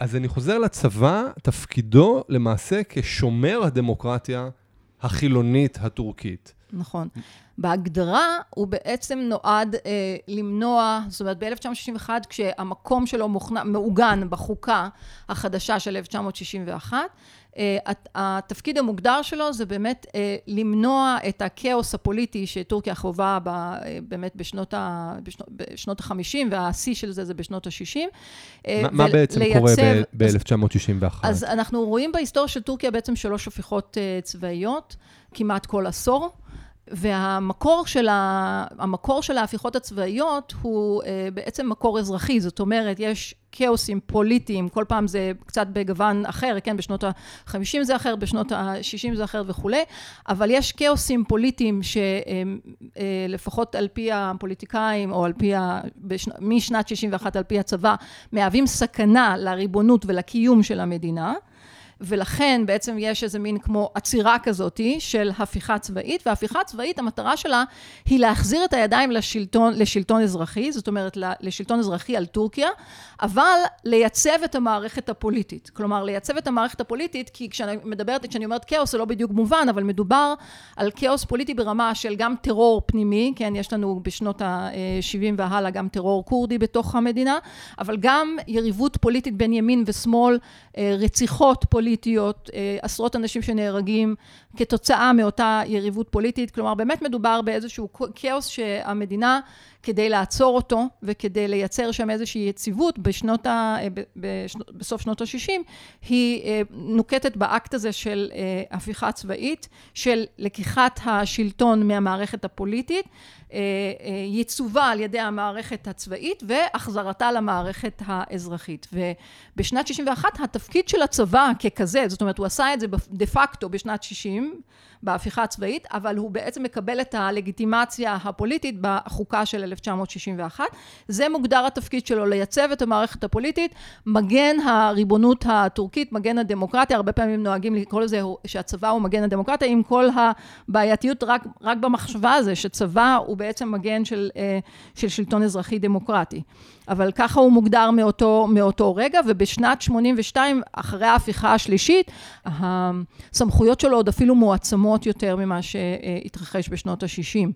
אז אני חוזר לצבא, תפקידו למעשה כשומר הדמוקרטיה החילונית הטורקית. נכון. בהגדרה הוא בעצם נועד אה, למנוע, זאת אומרת ב-1961 כשהמקום שלו מוכנע, מעוגן בחוקה החדשה של 1961, אה, התפקיד המוגדר שלו זה באמת אה, למנוע את הכאוס הפוליטי שטורקיה חווה ב, אה, באמת בשנות, ה, בשנות, בשנות ה-50 והשיא של זה זה בשנות ה-60. מה, מה בעצם קורה ב-1961? אז, אז אנחנו רואים בהיסטוריה של טורקיה בעצם שלוש הפיכות צבאיות, כמעט כל עשור. והמקור של, ה... המקור של ההפיכות הצבאיות הוא אה, בעצם מקור אזרחי, זאת אומרת, יש כאוסים פוליטיים, כל פעם זה קצת בגוון אחר, כן, בשנות ה-50 זה אחר, בשנות ה-60 זה אחר וכולי, אבל יש כאוסים פוליטיים שלפחות אה, על פי הפוליטיקאים, או על פי, ה... בשנ... משנת 61 על פי הצבא, מהווים סכנה לריבונות ולקיום של המדינה. ולכן בעצם יש איזה מין כמו עצירה כזאתי של הפיכה צבאית, וההפיכה הצבאית המטרה שלה היא להחזיר את הידיים לשלטון, לשלטון אזרחי, זאת אומרת לשלטון אזרחי על טורקיה, אבל לייצב את המערכת הפוליטית. כלומר לייצב את המערכת הפוליטית, כי כשאני מדברת, כשאני אומרת כאוס זה לא בדיוק מובן, אבל מדובר על כאוס פוליטי ברמה של גם טרור פנימי, כן, יש לנו בשנות ה-70 והלאה גם טרור כורדי בתוך המדינה, אבל גם יריבות פוליטית בין ימין ושמאל, אה, רציחות פוליטיות, פוליטיות, אה, עשרות אנשים שנהרגים כתוצאה מאותה יריבות פוליטית, כלומר באמת מדובר באיזשהו כאוס שהמדינה כדי לעצור אותו וכדי לייצר שם איזושהי יציבות בשנות ה... אה, בסוף שנות ה-60, היא אה, נוקטת באקט הזה של הפיכה צבאית, של לקיחת השלטון מהמערכת הפוליטית, ייצובה על ידי המערכת הצבאית והחזרתה למערכת האזרחית. ובשנת 61 התפקיד של הצבא ככזה, זאת אומרת הוא עשה את זה דה פקטו בשנת 60 בהפיכה הצבאית, אבל הוא בעצם מקבל את הלגיטימציה הפוליטית בחוקה של 1961. זה מוגדר התפקיד שלו, לייצב את המערכת הפוליטית, מגן הריבונות הטורקית, מגן הדמוקרטיה, הרבה פעמים נוהגים לקרוא לזה שהצבא הוא מגן הדמוקרטיה, עם כל הבעייתיות רק, רק במחשבה הזה, שצבא הוא בעצם מגן של, אה, של שלטון אזרחי דמוקרטי. אבל ככה הוא מוגדר מאותו, מאותו רגע, ובשנת 82, אחרי ההפיכה השלישית, הסמכויות שלו עוד אפילו מועצמות יותר ממה שהתרחש בשנות ה-60.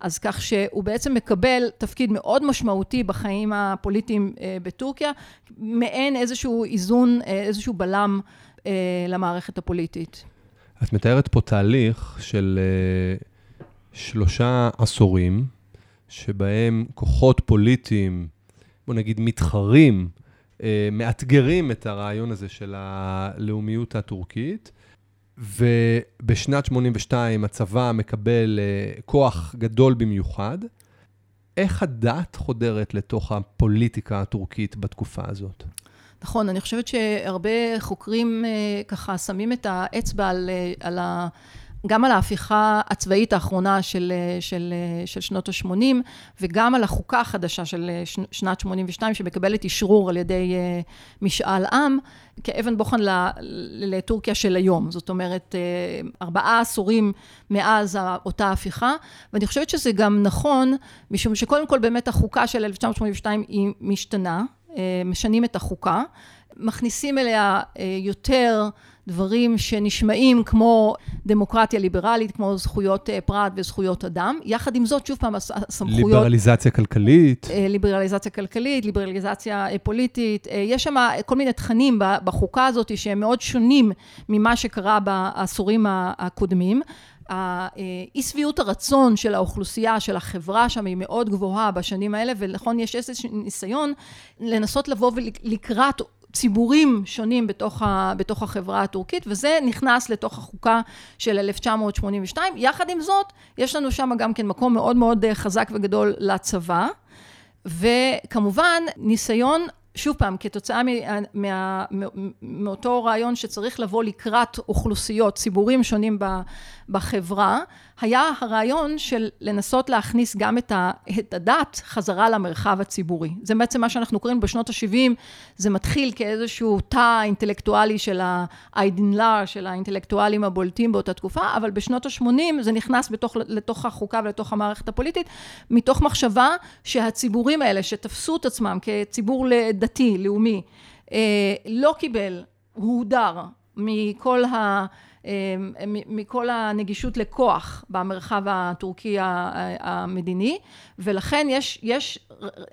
אז כך שהוא בעצם מקבל תפקיד מאוד משמעותי בחיים הפוליטיים אה, בטורקיה, מעין איזשהו איזון, אה, איזשהו בלם אה, למערכת הפוליטית. את מתארת פה תהליך של שלושה עשורים, שבהם כוחות פוליטיים, בוא נגיד, מתחרים, אה, מאתגרים את הרעיון הזה של הלאומיות הטורקית. ובשנת 82 הצבא מקבל אה, כוח גדול במיוחד. איך הדת חודרת לתוך הפוליטיקה הטורקית בתקופה הזאת? נכון, אני חושבת שהרבה חוקרים אה, ככה שמים את האצבע על, על ה... גם על ההפיכה הצבאית האחרונה של, של, של שנות ה-80, וגם על החוקה החדשה של שנת 82, שמקבלת אשרור על ידי אה, משאל עם, כאבן בוחן לטורקיה של היום. זאת אומרת, אה, ארבעה עשורים מאז אותה הפיכה, ואני חושבת שזה גם נכון, משום שקודם כל באמת החוקה של 1982 היא משתנה, אה, משנים את החוקה, מכניסים אליה יותר דברים שנשמעים כמו דמוקרטיה ליברלית, כמו זכויות אה, פרט וזכויות אדם. יחד עם זאת, שוב פעם, הסמכויות... ליברליזציה כלכלית. אה, ליברליזציה כלכלית, ליברליזציה אה, פוליטית. יש שם כל מיני תכנים בחוקה הזאת שהם מאוד שונים ממה שקרה בעשורים הקודמים. האי שביעות הרצון של האוכלוסייה, של החברה שם היא מאוד גבוהה בשנים האלה, ונכון, יש איזשהו ניסיון לנסות לבוא ולקראת ציבורים שונים בתוך, ה, בתוך החברה הטורקית, וזה נכנס לתוך החוקה של 1982. יחד עם זאת, יש לנו שם גם כן מקום מאוד מאוד אה, חזק וגדול לצבא, וכמובן, ניסיון שוב פעם, כתוצאה מה, מה, מאותו רעיון שצריך לבוא לקראת אוכלוסיות, ציבורים שונים בחברה, היה הרעיון של לנסות להכניס גם את, ה, את הדת חזרה למרחב הציבורי. זה בעצם מה שאנחנו קוראים בשנות ה-70, זה מתחיל כאיזשהו תא אינטלקטואלי של האיידנלר, של האינטלקטואלים הבולטים באותה תקופה, אבל בשנות ה-80 זה נכנס בתוך, לתוך החוקה ולתוך המערכת הפוליטית, מתוך מחשבה שהציבורים האלה שתפסו את עצמם כציבור דתי, לאומי, אה, לא קיבל, הוא הודר מכל ה... אמ, מכל הנגישות לכוח במרחב הטורקי המדיני, ולכן יש, יש,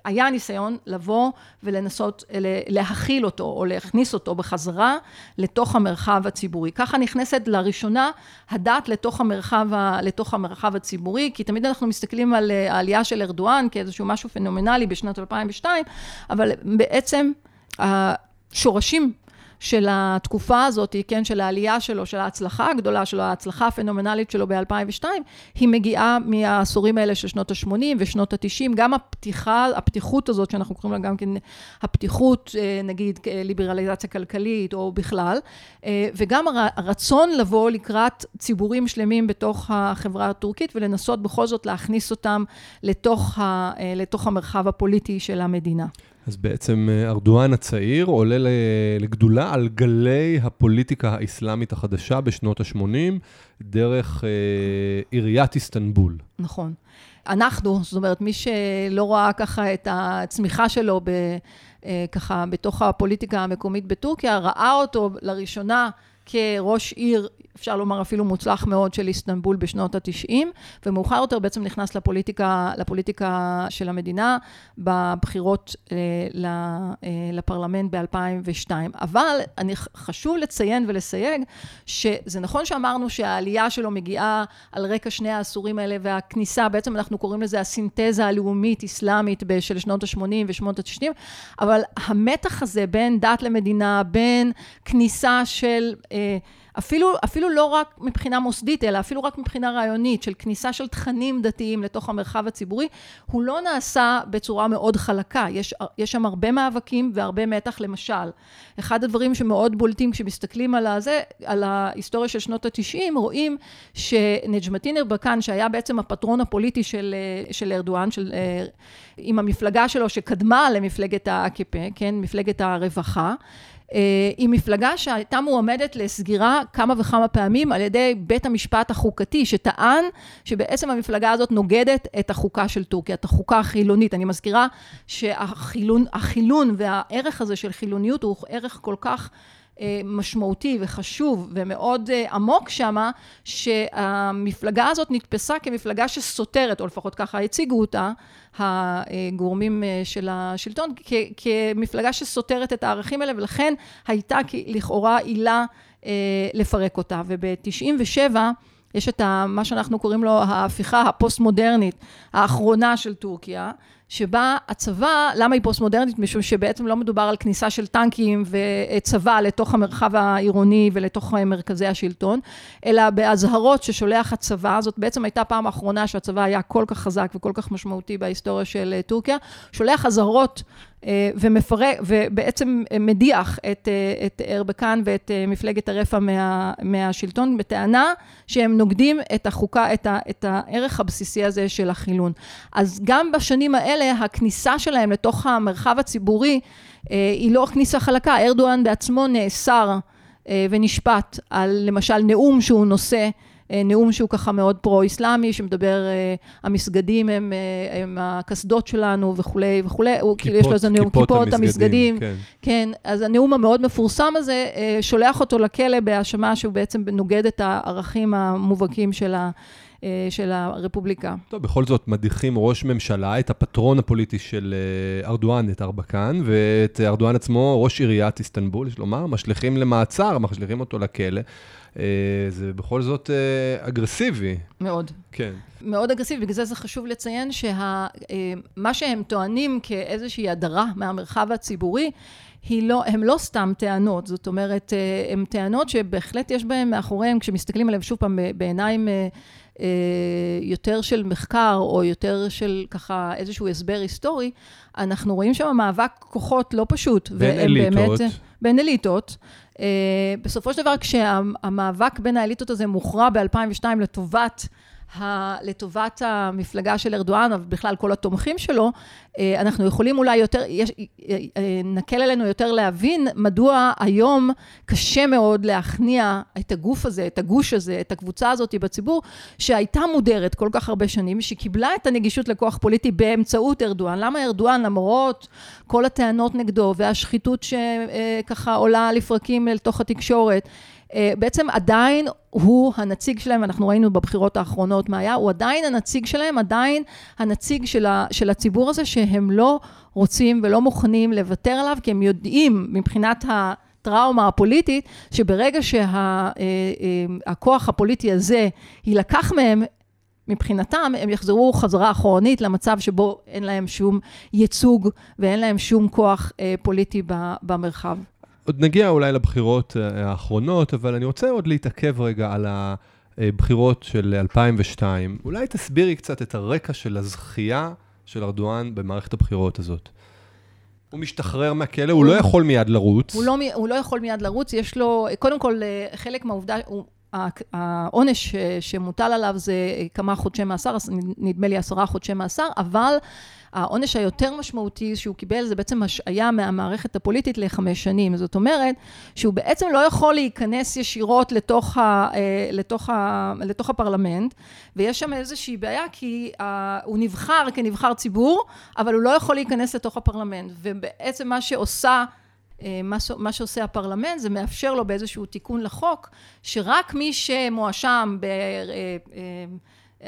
היה ניסיון לבוא ולנסות להכיל אותו או להכניס אותו בחזרה לתוך המרחב הציבורי. ככה נכנסת לראשונה הדת לתוך המרחב, לתוך המרחב הציבורי, כי תמיד אנחנו מסתכלים על העלייה של ארדואן כאיזשהו משהו פנומנלי בשנת 2002, אבל בעצם השורשים של התקופה הזאת, כן, של העלייה שלו, של ההצלחה הגדולה שלו, ההצלחה הפנומנלית שלו ב-2002, היא מגיעה מהעשורים האלה של שנות ה-80 ושנות ה-90, גם הפתיחה, הפתיחות הזאת, שאנחנו קוראים לה גם כן הפתיחות, אה, נגיד ליברליזציה כלכלית או בכלל, אה, וגם הרצון לבוא לקראת ציבורים שלמים בתוך החברה הטורקית ולנסות בכל זאת להכניס אותם לתוך, ה, אה, לתוך המרחב הפוליטי של המדינה. אז בעצם אה, ארדואן הצעיר עולה לגדולה על גלי הפוליטיקה האסלאמית החדשה בשנות ה-80, דרך אה, עיריית איסטנבול. נכון. אנחנו, זאת אומרת, מי שלא ראה ככה את הצמיחה שלו ב, אה, ככה בתוך הפוליטיקה המקומית בטורקיה, ראה אותו לראשונה כראש עיר אפשר לומר אפילו מוצלח מאוד של איסטנבול בשנות ה-90, ומאוחר יותר בעצם נכנס לפוליטיקה, לפוליטיקה של המדינה בבחירות אה, אה, לפרלמנט ב-2002. אבל אני חשוב לציין ולסייג שזה נכון שאמרנו שהעלייה שלו מגיעה על רקע שני העשורים האלה והכניסה, בעצם אנחנו קוראים לזה הסינתזה הלאומית אסלאמית של שנות ה-80 ושנות ה-90, אבל המתח הזה בין דת למדינה, בין כניסה של אפילו, אפילו לא רק מבחינה מוסדית, אלא אפילו רק מבחינה רעיונית, של כניסה של תכנים דתיים לתוך המרחב הציבורי, הוא לא נעשה בצורה מאוד חלקה. יש, יש שם הרבה מאבקים והרבה מתח. למשל, אחד הדברים שמאוד בולטים כשמסתכלים על, הזה, על ההיסטוריה של שנות התשעים, רואים שנג'מתין ארבקן, שהיה בעצם הפטרון הפוליטי של, של ארדואן, של, עם המפלגה שלו שקדמה למפלגת ה-AKP, כן, מפלגת הרווחה, אה, היא מפלגה שהייתה מועמדת לסגירה כמה וכמה פעמים על ידי בית המשפט החוקתי, שטען שבעצם המפלגה הזאת נוגדת את החוקה של טורקיה, את החוקה החילונית. אני מזכירה שהחילון והערך הזה של חילוניות הוא ערך כל כך אה, משמעותי וחשוב ומאוד אה, עמוק שמה, שהמפלגה הזאת נתפסה כמפלגה שסותרת, או לפחות ככה הציגו אותה, הגורמים אה, של השלטון, כמפלגה שסותרת את הערכים האלה, ולכן הייתה לכאורה עילה לפרק אותה. וב-97' יש את ה, מה שאנחנו קוראים לו ההפיכה הפוסט-מודרנית האחרונה של טורקיה, שבה הצבא, למה היא פוסט-מודרנית? משום שבעצם לא מדובר על כניסה של טנקים וצבא לתוך המרחב העירוני ולתוך מרכזי השלטון, אלא באזהרות ששולח הצבא, זאת בעצם הייתה פעם אחרונה שהצבא היה כל כך חזק וכל כך משמעותי בהיסטוריה של טורקיה, שולח אזהרות אה, ומפרק, ובעצם מדיח את, אה, את ארבקן ואת אה, מפלגת הרפא מה, מהשלטון, בטענה שהם נוגדים את החוקה, את, ה, את הערך הבסיסי הזה של החילון. אז גם בשנים האלה, הכניסה שלהם לתוך המרחב הציבורי היא לא כניסה חלקה. ארדואן בעצמו נאסר ונשפט על למשל נאום שהוא נושא אה, נאום שהוא ככה מאוד פרו-אסלאמי, שמדבר, אה, המסגדים הם, אה, הם הקסדות שלנו וכולי וכולי, כיפות, כאילו יש לו איזה נאום, כיפות, כיפות המסגדים, כן. כן, אז הנאום המאוד מפורסם הזה, שולח אותו לכלא בהאשמה שהוא בעצם נוגד את הערכים המובהקים של ה... של הרפובליקה. טוב, בכל זאת מדיחים ראש ממשלה, את הפטרון הפוליטי של ארדואן, את ארבקן, ואת ארדואן עצמו, ראש עיריית איסטנבול, יש לומר, משליכים למעצר, משליכים אותו לכלא. אה, זה בכל זאת אה, אגרסיבי. מאוד. כן. מאוד אגרסיבי, בגלל זה זה חשוב לציין שמה אה, שהם טוענים כאיזושהי הדרה מהמרחב הציבורי, לא, הם לא סתם טענות, זאת אומרת, הן טענות שבהחלט יש בהן מאחוריהן, כשמסתכלים עליהן שוב פעם בעיניים יותר של מחקר, או יותר של ככה איזשהו הסבר היסטורי, אנחנו רואים שם מאבק כוחות לא פשוט. בין אליטות. באמת, בין אליטות. Uh, בסופו של דבר, כשהמאבק בין האליטות הזה מוכרע ב-2002 לטובת ה, לטובת המפלגה של ארדואן, ובכלל כל התומכים שלו, אה, אנחנו יכולים אולי יותר, יש, אה, אה, נקל עלינו יותר להבין מדוע היום קשה מאוד להכניע את הגוף הזה, את הגוש הזה, את הקבוצה הזאת בציבור, שהייתה מודרת כל כך הרבה שנים, שקיבלה את הנגישות לכוח פוליטי באמצעות ארדואן. למה ארדואן, למרות כל הטענות נגדו והשחיתות שככה עולה לפרקים לתוך התקשורת, בעצם עדיין הוא הנציג שלהם, אנחנו ראינו בבחירות האחרונות מה היה, הוא עדיין הנציג שלהם, עדיין הנציג של, ה, של הציבור הזה, שהם לא רוצים ולא מוכנים לוותר עליו, כי הם יודעים מבחינת ה... טראומה הפוליטית, שברגע שהכוח שה, אה, אה, הפוליטי הזה יילקח מהם, מבחינתם הם יחזרו חזרה אחורנית למצב שבו אין להם שום ייצוג ואין להם שום כוח פוליטי במרחב. עוד נגיע אולי לבחירות אה, האחרונות, אבל אני רוצה עוד להתעכב רגע על הבחירות של 2002. אולי תסבירי קצת את הרקע של הזכייה של ארדואן במערכת הבחירות הזאת. הוא משתחרר מהכלא, הוא, הוא לא יכול מיד לרוץ. הוא לא, הוא לא יכול מיד לרוץ, יש לו, קודם כל, אה, חלק מהעובדה, הוא, העונש שמוטל עליו זה כמה חודשי מאסר, נדמה לי עשרה חודשי מאסר, אבל העונש היותר משמעותי שהוא קיבל זה בעצם השעיה מהמערכת הפוליטית לחמש שנים. זאת אומרת שהוא בעצם לא יכול להיכנס ישירות לתוך, ה, אה, לתוך, ה, לתוך הפרלמנט, ויש שם איזושהי בעיה כי ה, הוא נבחר כנבחר ציבור, אבל הוא לא יכול להיכנס לתוך הפרלמנט. ובעצם מה שעושה אה, מה, שעושה הפרלמנט זה מאפשר לו באיזשהו תיקון לחוק שרק מי שמואשם ב... אה,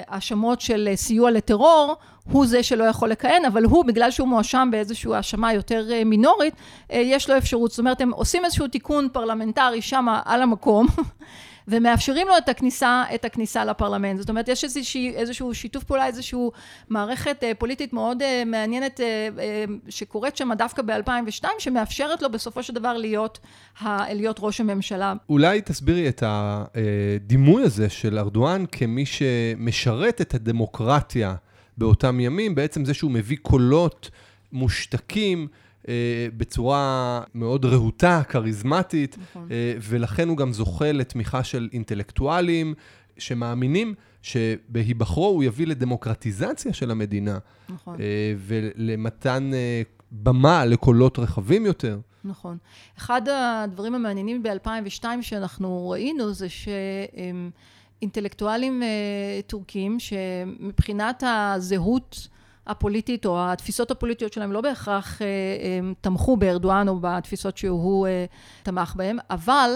האשמות של סיוע לטרור, הוא זה שלא יכול לכהן, אבל הוא, בגלל שהוא מואשם באיזושהי האשמה יותר אה, מינורית, אה, יש לו אפשרות. זאת אומרת, הם עושים איזשהו תיקון פרלמנטרי שם על המקום, ומאפשרים לו את הכניסה, את הכניסה לפרלמנט. זאת אומרת, יש איזושהי, איזשהו שיתוף פעולה, איזושהי מערכת אה, פוליטית מאוד אה, מעניינת אה, אה, שקורית שם דווקא ב-2002, שמאפשרת לו בסופו של דבר להיות, ה, להיות ראש הממשלה. אולי תסבירי את הדימוי הזה של ארדואן כמי שמשרת את הדמוקרטיה באותם ימים, בעצם זה שהוא מביא קולות מושתקים. אה, בצורה מאוד רהוטה, כריזמטית, נכון. אה, ולכן הוא גם זוכה לתמיכה של אינטלקטואלים שמאמינים שבהיבחרו הוא יביא לדמוקרטיזציה של המדינה, נכון. אה, ולמתן במה לקולות רחבים יותר. נכון. אחד הדברים המעניינים ב-2002 שאנחנו ראינו זה שאינטלקטואלים טורקים שמבחינת הזהות הפוליטית או התפיסות הפוליטיות שלהם לא בהכרח אה, אה, תמכו בארדואן או בתפיסות שהוא אה, תמך בהם, אבל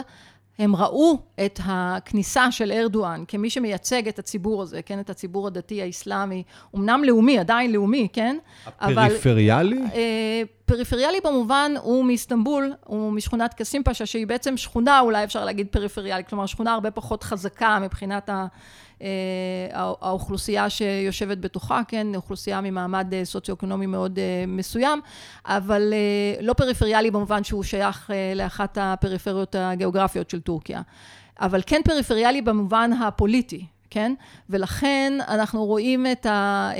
הם ראו את הכניסה של ארדואן כמי שמייצג את הציבור הזה, כן, את הציבור הדתי האסלאמי, אמנם לאומי, עדיין לאומי, כן? הפריפריאלי? אבל, אה, פריפריאלי במובן הוא מאיסטנבול, הוא משכונת קסים פאשה, שהיא בעצם שכונה, אולי אפשר להגיד פריפריאלית, כלומר שכונה הרבה פחות חזקה מבחינת ה... אה, האוכלוסייה שיושבת בתוכה, כן, אוכלוסייה ממעמד אה, סוציו-אקונומי מאוד אה, מסוים, אבל לא פריפריאלי במובן שהוא שייך לאחת הפריפריות הגיאוגרפיות של טורקיה, אבל כן פריפריאלי במובן הפוליטי. כן? ולכן אנחנו רואים את ה...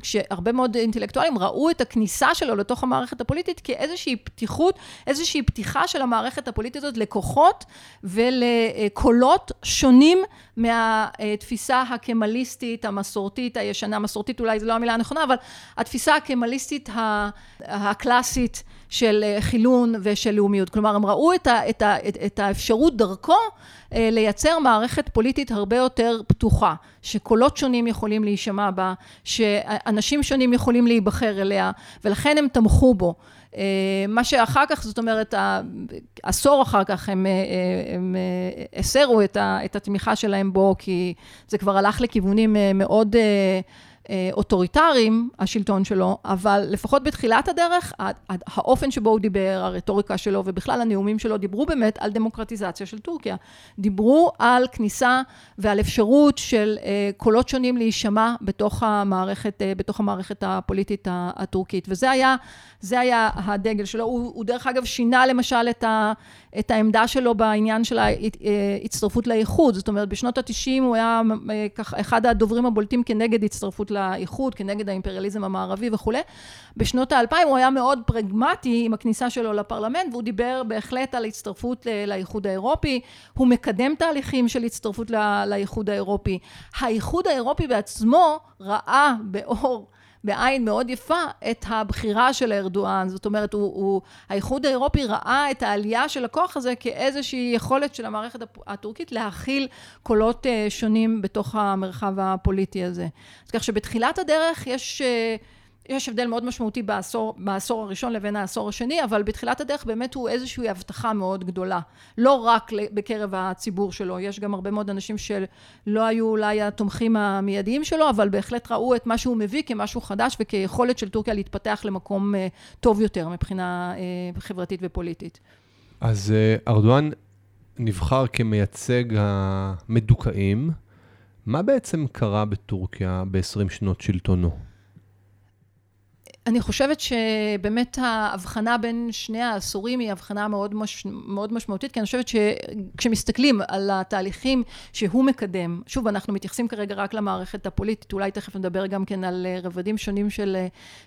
כשהרבה מאוד אינטלקטואלים ראו את הכניסה שלו לתוך המערכת הפוליטית כאיזושהי פתיחות, איזושהי פתיחה של המערכת הפוליטית הזאת לכוחות ולקולות שונים מהתפיסה הקמליסטית, המסורתית, הישנה, מסורתית אולי זו לא המילה הנכונה, אבל התפיסה הקמליסטית הקלאסית של חילון ושל לאומיות. כלומר, הם ראו את, ה, את, ה, את האפשרות דרכו אה, לייצר מערכת פוליטית הרבה יותר פתוחה, שקולות שונים יכולים להישמע בה, שאנשים שונים יכולים להיבחר אליה, ולכן הם תמכו בו. אה, מה שאחר כך, זאת אומרת, עשור אחר כך הם, אה, הם הסרו את התמיכה שלהם בו, כי זה כבר הלך לכיוונים מאוד... אה, אוטוריטריים, השלטון שלו, אבל לפחות בתחילת הדרך, האופן שבו הוא דיבר, הרטוריקה שלו ובכלל הנאומים שלו, דיברו באמת על דמוקרטיזציה של טורקיה. דיברו על כניסה ועל אפשרות של אה, קולות שונים להישמע בתוך המערכת, אה, בתוך המערכת הפוליטית הטורקית, וזה היה, היה הדגל שלו. הוא, הוא דרך אגב שינה למשל את, ה, את העמדה שלו בעניין של ההצטרפות לאיחוד, זאת אומרת בשנות התשעים הוא היה כך אחד הדוברים הבולטים כנגד הצטרפות לאיחוד, כנגד האימפריאליזם המערבי וכולי. בשנות האלפיים הוא היה מאוד פרגמטי עם הכניסה שלו לפרלמנט, והוא דיבר בהחלט על הצטרפות לאיחוד האירופי. הוא מקדם תהליכים של הצטרפות לאיחוד האירופי. האיחוד האירופי בעצמו ראה באור בעין מאוד יפה את הבחירה של ארדואן. זאת אומרת, הוא, הוא, האיחוד האירופי ראה את העלייה של הכוח הזה כאיזושהי יכולת של המערכת הטורקית להכיל קולות אה, שונים בתוך המרחב הפוליטי הזה. אז כך שבתחילת הדרך יש... יש הבדל מאוד משמעותי בעשור, בעשור הראשון לבין העשור השני, אבל בתחילת הדרך באמת הוא איזושהי הבטחה מאוד גדולה. לא רק בקרב הציבור שלו, יש גם הרבה מאוד אנשים שלא היו אולי התומכים המיידיים שלו, אבל בהחלט ראו את מה שהוא מביא כמשהו חדש וכיכולת של טורקיה להתפתח למקום אה, טוב יותר מבחינה אה, חברתית ופוליטית. אז אה, ארדואן נבחר כמייצג המדוכאים. מה בעצם קרה בטורקיה ב-20 שנות שלטונו? אני חושבת שבאמת ההבחנה בין שני העשורים היא הבחנה מאוד, מש, מאוד משמעותית, כי אני חושבת שכשמסתכלים על התהליכים שהוא מקדם, שוב, אנחנו מתייחסים כרגע רק למערכת הפוליטית, אולי תכף נדבר גם כן על רבדים שונים של,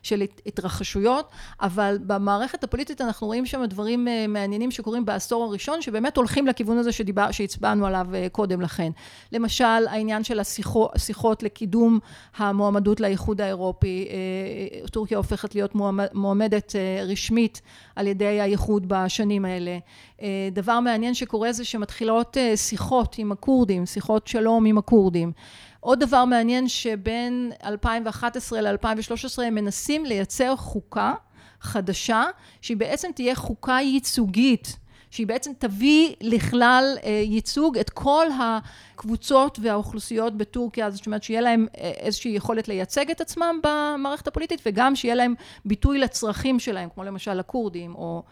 של התרחשויות, אבל במערכת הפוליטית אנחנו רואים שם דברים אה, מעניינים שקורים בעשור הראשון, שבאמת הולכים לכיוון הזה שדיבר, שהצבענו עליו אה, קודם לכן. למשל, העניין של השיחות לקידום המועמדות לאיחוד האירופי, אה, טורקיה הופכת להיות מועמדת אה, רשמית על ידי האיחוד בשנים האלה. אה, דבר מעניין שקורה זה שמתחילות אה, שיחות עם הכורדים, שיחות שלום עם הכורדים. עוד דבר מעניין שבין 2011 ל-2013 הם מנסים לייצר חוקה חדשה שהיא בעצם תהיה חוקה ייצוגית שהיא בעצם תביא לכלל אה, ייצוג את כל הקבוצות והאוכלוסיות בטורקיה, זאת אומרת שיהיה להם אה, איזושהי יכולת לייצג את עצמם במערכת הפוליטית, וגם שיהיה להם ביטוי לצרכים שלהם, כמו למשל הכורדים, או,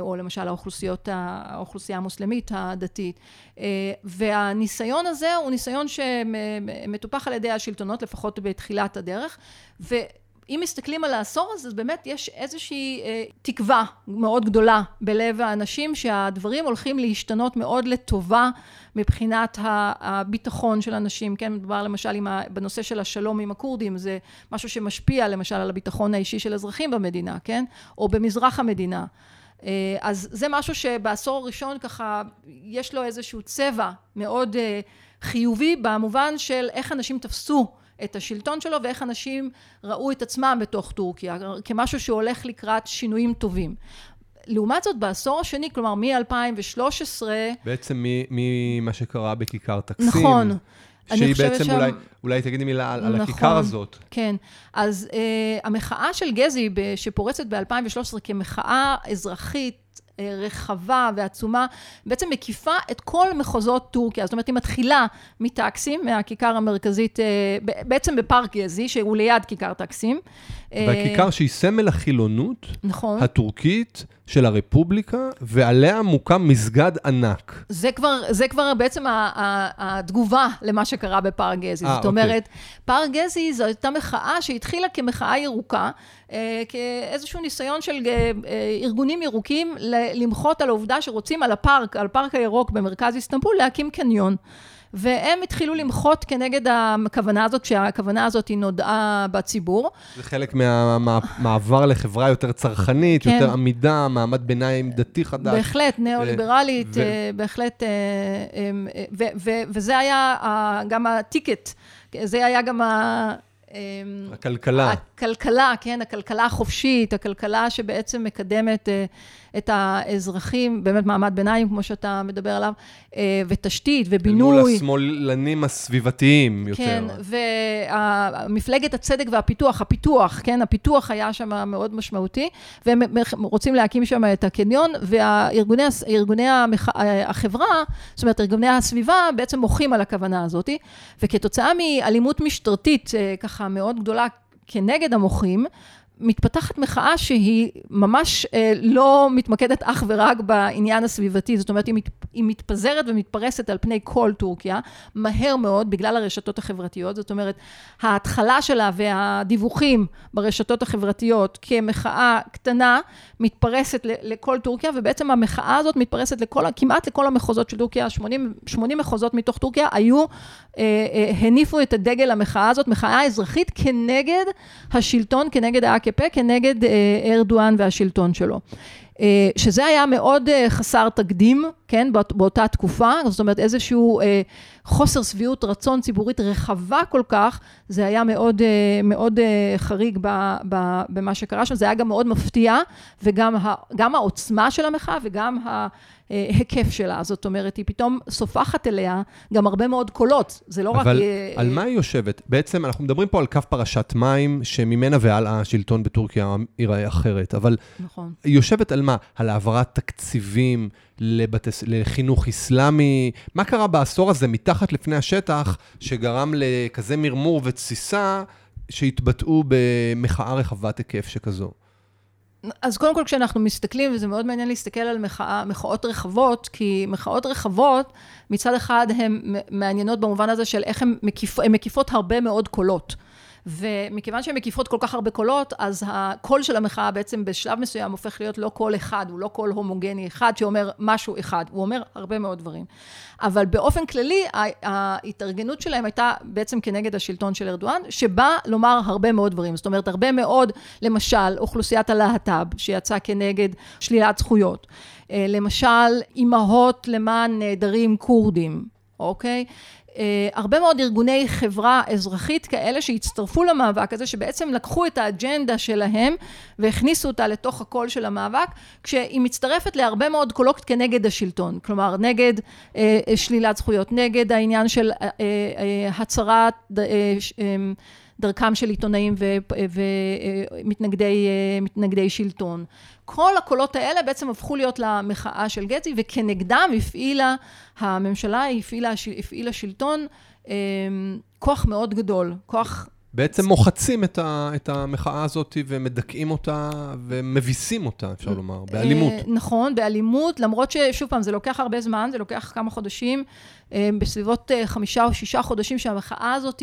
או למשל האוכלוסיות, האוכלוסייה המוסלמית הדתית. והניסיון הזה הוא ניסיון שמטופח על ידי השלטונות, לפחות בתחילת הדרך, ו... אם מסתכלים על העשור הזה, אז באמת יש איזושהי אה, תקווה מאוד גדולה בלב האנשים שהדברים הולכים להשתנות מאוד לטובה מבחינת הביטחון של אנשים, כן, מדובר למשל ה, בנושא של השלום עם הכורדים, זה משהו שמשפיע למשל על הביטחון האישי של אזרחים במדינה, כן, או במזרח המדינה. אה, אז זה משהו שבעשור הראשון ככה יש לו איזשהו צבע מאוד אה, חיובי במובן של איך אנשים תפסו את השלטון שלו ואיך אנשים ראו את עצמם בתוך טורקיה כמשהו שהולך לקראת שינויים טובים. לעומת זאת בעשור השני, כלומר מ-2013... בעצם ממה שקרה בכיכר תקסים. נכון. שהיא בעצם שם... אולי, אולי תגידי מילה על, נכון, על הכיכר הזאת. כן, אז uh, המחאה של גזי שפורצת ב-2013 כמחאה אזרחית אה, רחבה ועצומה, בעצם מקיפה את כל מחוזות טורקיה. זאת אומרת, היא מתחילה מטקסים, מהכיכר המרכזית, אה, בעצם בפארק גזי, שהוא ליד כיכר טקסים. בכיכר שהיא סמל החילונות נכון. הטורקית של הרפובליקה, ועליה מוקם מסגד ענק. זה כבר, זה כבר בעצם התגובה למה שקרה בפארק גזי. 아, זאת אוקיי. אומרת, פארק גזי זו הייתה מחאה שהתחילה כמחאה ירוקה, אה, כאיזשהו ניסיון של אה, אה, ארגונים ירוקים למחות על העובדה שרוצים על הפארק, על פארק הירוק במרכז איסטנבול, להקים קניון. והם התחילו למחות כנגד הכוונה הזאת, כשהכוונה הזאת היא נודעה בציבור. זה חלק מהמעבר לחברה יותר צרכנית, כן. יותר עמידה, מעמד ביניים דתי חדש. בהחלט, ניאו-ליברלית, ו... בהחלט, ו- ו- וזה היה גם הטיקט, זה היה גם ה... הכלכלה. הכלכלה, כן, הכלכלה החופשית, הכלכלה שבעצם מקדמת את האזרחים, באמת מעמד ביניים, כמו שאתה מדבר עליו, אה, ותשתית ובינוי. מול השמאלנים הסביבתיים יותר. כן, ומפלגת הצדק והפיתוח, הפיתוח, כן, הפיתוח היה שם מאוד משמעותי, והם רוצים להקים שם את הקניון, והארגוני המח... החברה, זאת אומרת, ארגוני הסביבה, בעצם מוחים על הכוונה הזאת, וכתוצאה מאלימות משטרתית אה, ככה מאוד גדולה כנגד המוחים, מתפתחת מחאה שהיא ממש אה, לא מתמקדת אך ורק בעניין הסביבתי, זאת אומרת, היא, מת, היא מתפזרת ומתפרסת על פני כל טורקיה, מהר מאוד, בגלל הרשתות החברתיות, זאת אומרת, ההתחלה שלה והדיווחים ברשתות החברתיות כמחאה קטנה, מתפרסת לכל טורקיה, ובעצם המחאה הזאת מתפרסת לכל, כמעט לכל המחוזות של טורקיה, 80, 80 מחוזות מתוך טורקיה היו, אה, אה, הניפו את הדגל המחאה הזאת, מחאה אזרחית כנגד השלטון, כנגד ה AKP כנגד אה, ארדואן והשלטון שלו. אה, שזה היה מאוד אה, חסר תקדים, כן, באותה תקופה, זאת אומרת איזשהו חוסר שביעות רצון ציבורית רחבה כל כך, זה היה מאוד, מאוד חריג במה שקרה שם, זה היה גם מאוד מפתיע, וגם העוצמה של המחאה וגם ההיקף שלה, זאת אומרת, היא פתאום סופחת אליה גם הרבה מאוד קולות, זה לא אבל רק... אבל על מה היא יושבת? בעצם אנחנו מדברים פה על קו פרשת מים, שממנה והלאה השלטון בטורקיה ייראה אחרת, אבל נכון. היא יושבת על מה? על העברת תקציבים לבתס... לחינוך אסלאמי? מה קרה בעשור הזה מתחת לפני השטח, שגרם לכזה מרמור ותסיסה, שהתבטאו במחאה רחבת היקף שכזו? אז קודם כל כשאנחנו מסתכלים, וזה מאוד מעניין להסתכל על מחאה, מחאות רחבות, כי מחאות רחבות, מצד אחד הן מעניינות במובן הזה של איך הן מקיפ, מקיפות הרבה מאוד קולות. ומכיוון שהן מקיפות כל כך הרבה קולות, אז הקול של המחאה בעצם בשלב מסוים הופך להיות לא קול אחד, הוא לא קול הומוגני אחד שאומר משהו אחד, הוא אומר הרבה מאוד דברים. אבל באופן כללי, ההתארגנות שלהם הייתה בעצם כנגד השלטון של ארדואן, שבא לומר הרבה מאוד דברים. זאת אומרת, הרבה מאוד, למשל, אוכלוסיית הלהט"ב, שיצאה כנגד שלילת זכויות. אה, למשל, אימהות למען נעדרים כורדים, אוקיי? אה, הרבה מאוד ארגוני חברה אזרחית כאלה שהצטרפו למאבק הזה, שבעצם לקחו את האג'נדה שלהם והכניסו אותה לתוך הקול של המאבק, כשהיא מצטרפת להרבה מאוד קולות כנגד השלטון, כלומר נגד אה, שלילת זכויות, נגד העניין של אה, אה, הצהרת אה, אה, דרכם של עיתונאים ומתנגדי שלטון. כל הקולות האלה בעצם הפכו להיות למחאה של גזי, וכנגדם הפעילה הממשלה, הפעילה, הפעילה שלטון כוח מאוד גדול, כוח בעצם מוחצים את, ה, את המחאה הזאת ומדכאים אותה ומביסים אותה, אפשר לומר, באלימות. נכון, באלימות, למרות ששוב פעם, זה לוקח הרבה זמן, זה לוקח כמה חודשים. אה, בסביבות אה, חמישה או שישה חודשים שהמחאה הזאת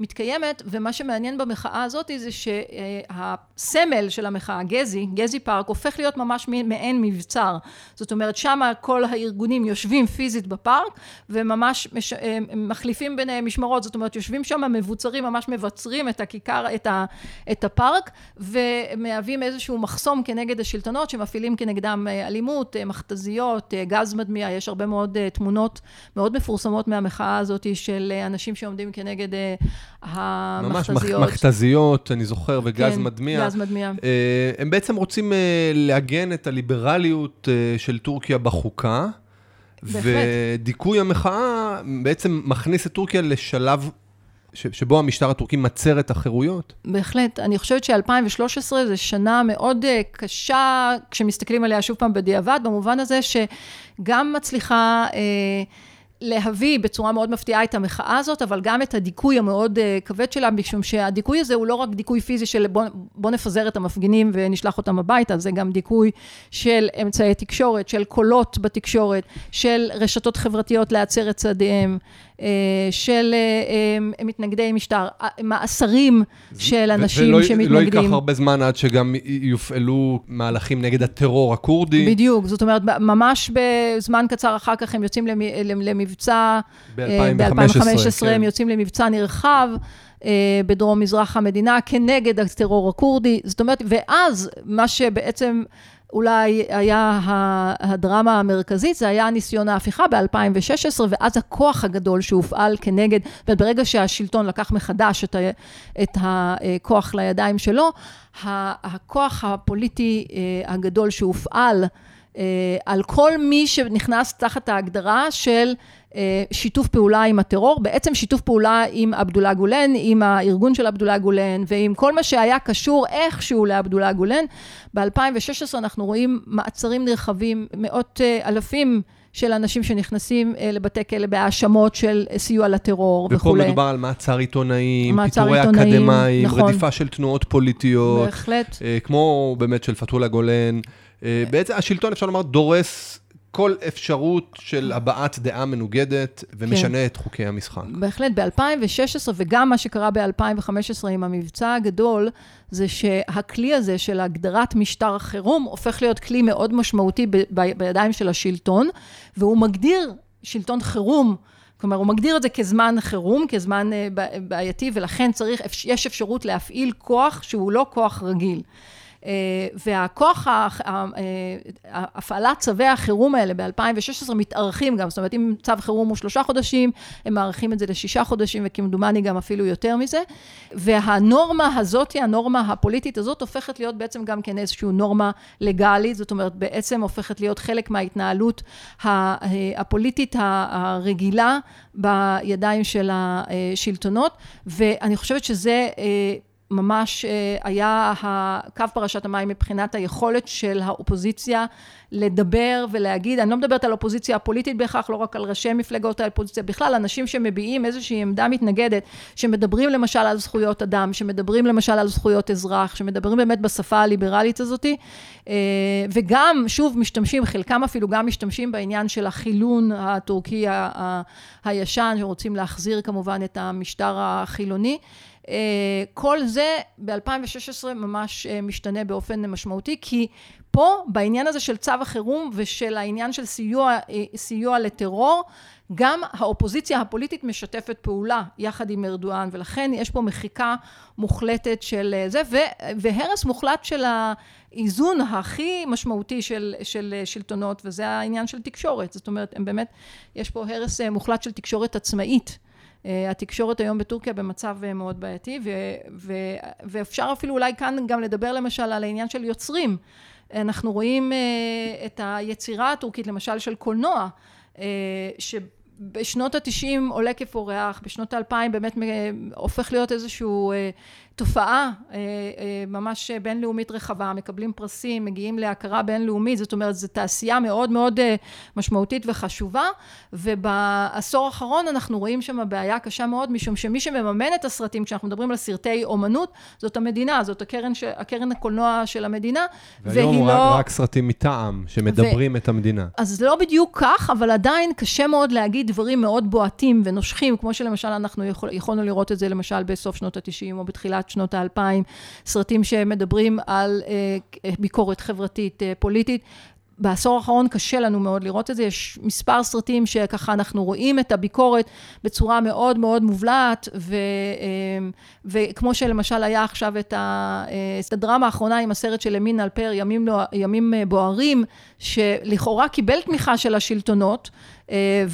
מתקיימת, ומה שמעניין במחאה הזאת זה שהסמל של המחאה, גזי, גזי פארק, הופך להיות ממש מעין מבצר. זאת אומרת, שם כל הארגונים יושבים פיזית בפארק, וממש מש, אה, מחליפים ביניהם משמרות, זאת אומרת, יושבים שם מבוצרים, ממש מבצרים את הכיכר, את, ה, את הפארק, ומהווים איזשהו מחסום כנגד השלטונות, שמפעילים כנגדם אלימות, מכתזיות, גז מדמיע, יש הרבה מאוד תמונות מאוד מפורסמות. מהמחאה הזאת של אה, אנשים שעומדים כנגד אה, המכתזיות. ממש מכתזיות, אני זוכר, וגז כן, מדמיע. גז מדמיע. אה, הם בעצם רוצים לעגן את הליברליות של טורקיה בחוקה. בהחלט. ודיכוי המחאה בעצם מכניס את טורקיה לשלב שבו המשטר הטורקי מצר את החירויות? בהחלט. אני חושבת ש-2013 זו שנה מאוד קשה, כשמסתכלים עליה שוב פעם בדיעבד, במובן הזה שגם מצליחה... אה, להביא בצורה מאוד מפתיעה את המחאה הזאת, אבל גם את הדיכוי המאוד uh, כבד שלה, משום שהדיכוי הזה הוא לא רק דיכוי פיזי של בוא, בוא נפזר את המפגינים ונשלח אותם הביתה, זה גם דיכוי של אמצעי תקשורת, של קולות בתקשורת, של רשתות חברתיות להצר את צעדיהם, של uh, מתנגדי משטר, מאסרים של אנשים ולא, שמתנגדים. ולא ייקח הרבה זמן עד שגם יופעלו מהלכים נגד הטרור הכורדי. בדיוק, זאת אומרת, ממש בזמן קצר אחר כך הם יוצאים למ... למ למבצע, ב-2015 כן. הם יוצאים למבצע נרחב. אה, בדרום מזרח המדינה כנגד הטרור הכורדי, זאת אומרת, ואז מה שבעצם אולי היה הדרמה המרכזית, זה היה ניסיון ההפיכה ב-2016, ואז הכוח הגדול שהופעל כנגד, וברגע שהשלטון לקח מחדש את, ה, את הכוח לידיים שלו, הכוח הפוליטי אה, הגדול שהופעל על כל מי שנכנס תחת ההגדרה של אה, שיתוף פעולה עם הטרור, בעצם שיתוף פעולה עם עבדולה גולן, עם הארגון של עבדולה גולן ועם כל מה שהיה קשור איכשהו לעבדולה גולן. ב-2016 אנחנו רואים מעצרים נרחבים, מאות אה, אלפים של אנשים שנכנסים לבתי כלא בהאשמות של סיוע לטרור וכולי. ופה מדובר על מעצר עיתונאים, פיטורי אקדמאים, נכון. רדיפה של תנועות פוליטיות. בהחלט. כמו באמת של פתולה גולן. אה, בעצם השלטון, אפשר לומר, דורס כל אפשרות של הבעת דעה מנוגדת ומשנה כן. את חוקי המשחק. בהחלט, ב-2016 וגם מה שקרה ב-2015 עם המבצע הגדול, זה שהכלי הזה של הגדרת משטר החירום הופך להיות כלי מאוד משמעותי ב- ב- בידיים של השלטון, והוא מגדיר שלטון חירום. כלומר, הוא מגדיר את זה כזמן חירום, כזמן אה, בעייתי, ולכן צריך, יש אפשרות להפעיל כוח שהוא לא כוח רגיל. אה, והכוח, אה, הפעלת צווי החירום האלה ב-2016 מתארכים גם, זאת אומרת, אם צו חירום הוא שלושה חודשים, הם מאריכים את זה לשישה חודשים, וכמדומני גם אפילו יותר מזה. והנורמה הזאת, הנורמה הפוליטית הזאת, הופכת להיות בעצם גם כן איזושהי נורמה לגאלית, זאת אומרת, בעצם הופכת להיות חלק מההתנהלות אה, הפוליטית הרגילה בידיים של השלטונות, ואני חושבת שזה ממש אה, היה קו פרשת המים מבחינת היכולת של האופוזיציה לדבר ולהגיד, אני לא מדברת על אופוזיציה הפוליטית בהכרח, לא רק על ראשי מפלגות האופוזיציה, בכלל אנשים שמביעים איזושהי עמדה מתנגדת, שמדברים למשל על זכויות אדם, שמדברים למשל על זכויות אזרח, שמדברים באמת בשפה הליברלית הזאתי, אה, וגם, שוב, משתמשים, חלקם אפילו גם משתמשים בעניין של החילון הטורקי הישן, שרוצים להחזיר כמובן את המשטר החילוני. אה, כל זה ב-2016 ממש אה, משתנה באופן משמעותי, כי פה בעניין הזה של צו החירום ושל העניין של סיוע, אה, סיוע לטרור, גם האופוזיציה הפוליטית משתפת פעולה יחד עם ארדואן, ולכן יש פה מחיקה מוחלטת של זה, והרס מוחלט של האיזון הכי משמעותי של, של שלטונות, וזה העניין של תקשורת. זאת אומרת, הם באמת, יש פה הרס מוחלט של תקשורת עצמאית. אה, התקשורת היום בטורקיה במצב אה, מאוד בעייתי, ו, ו, ואפשר אפילו אולי כאן גם לדבר למשל על העניין של יוצרים. אנחנו רואים אה, את היצירה הטורקית, למשל של קולנוע, ש... בשנות ה-90 עולה כפורח, בשנות ה-2000 באמת הופך להיות איזשהו תופעה אה, אה, ממש בינלאומית רחבה, מקבלים פרסים, מגיעים להכרה בינלאומית, זאת אומרת, זו תעשייה מאוד מאוד אה, משמעותית וחשובה, ובעשור האחרון אנחנו רואים שם בעיה קשה מאוד, משום שמי שמממן את הסרטים, כשאנחנו מדברים על סרטי אומנות, זאת המדינה, זאת הקרן, ש... הקרן הקולנוע של המדינה, והיום והיא לא... רק סרטים מטעם, שמדברים ו... את המדינה. אז לא בדיוק כך, אבל עדיין קשה מאוד להגיד דברים מאוד בועטים ונושכים, כמו שלמשל אנחנו יכול... יכולנו לראות את זה למשל בסוף שנות ה-90 או בתחילת שנות האלפיים, סרטים שמדברים על אה, ביקורת חברתית אה, פוליטית. בעשור האחרון קשה לנו מאוד לראות את זה, יש מספר סרטים שככה אנחנו רואים את הביקורת בצורה מאוד מאוד מובלעת, ו, אה, וכמו שלמשל היה עכשיו את, הדרמה האחרונה עם הסרט של אמין אלפר, ימים, ימים בוערים, שלכאורה קיבל תמיכה של השלטונות,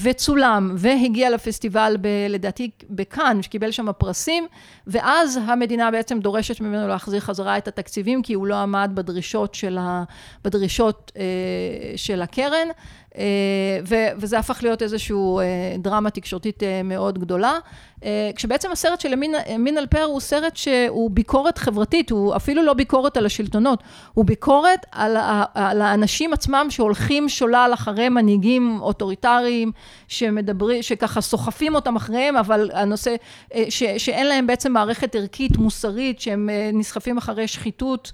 וצולם והגיע לפסטיבל ב, לדעתי בכאן, שקיבל שם פרסים, ואז המדינה בעצם דורשת ממנו להחזיר חזרה את התקציבים, כי הוא לא עמד בדרישות של, ה, בדרישות, אה, של הקרן. אה, וזה הפך להיות איזושהי אה, דרמה תקשורתית אה, מאוד גדולה. כשבעצם הסרט של אמין אלפר הוא סרט שהוא ביקורת חברתית, הוא אפילו לא ביקורת על השלטונות, הוא ביקורת על, על האנשים עצמם שהולכים שולל אחרי מנהיגים אוטוריטריים, שמדברים, שככה סוחפים אותם אחריהם, אבל הנושא, ש, שאין להם בעצם מערכת ערכית מוסרית, שהם נסחפים אחרי שחיתות.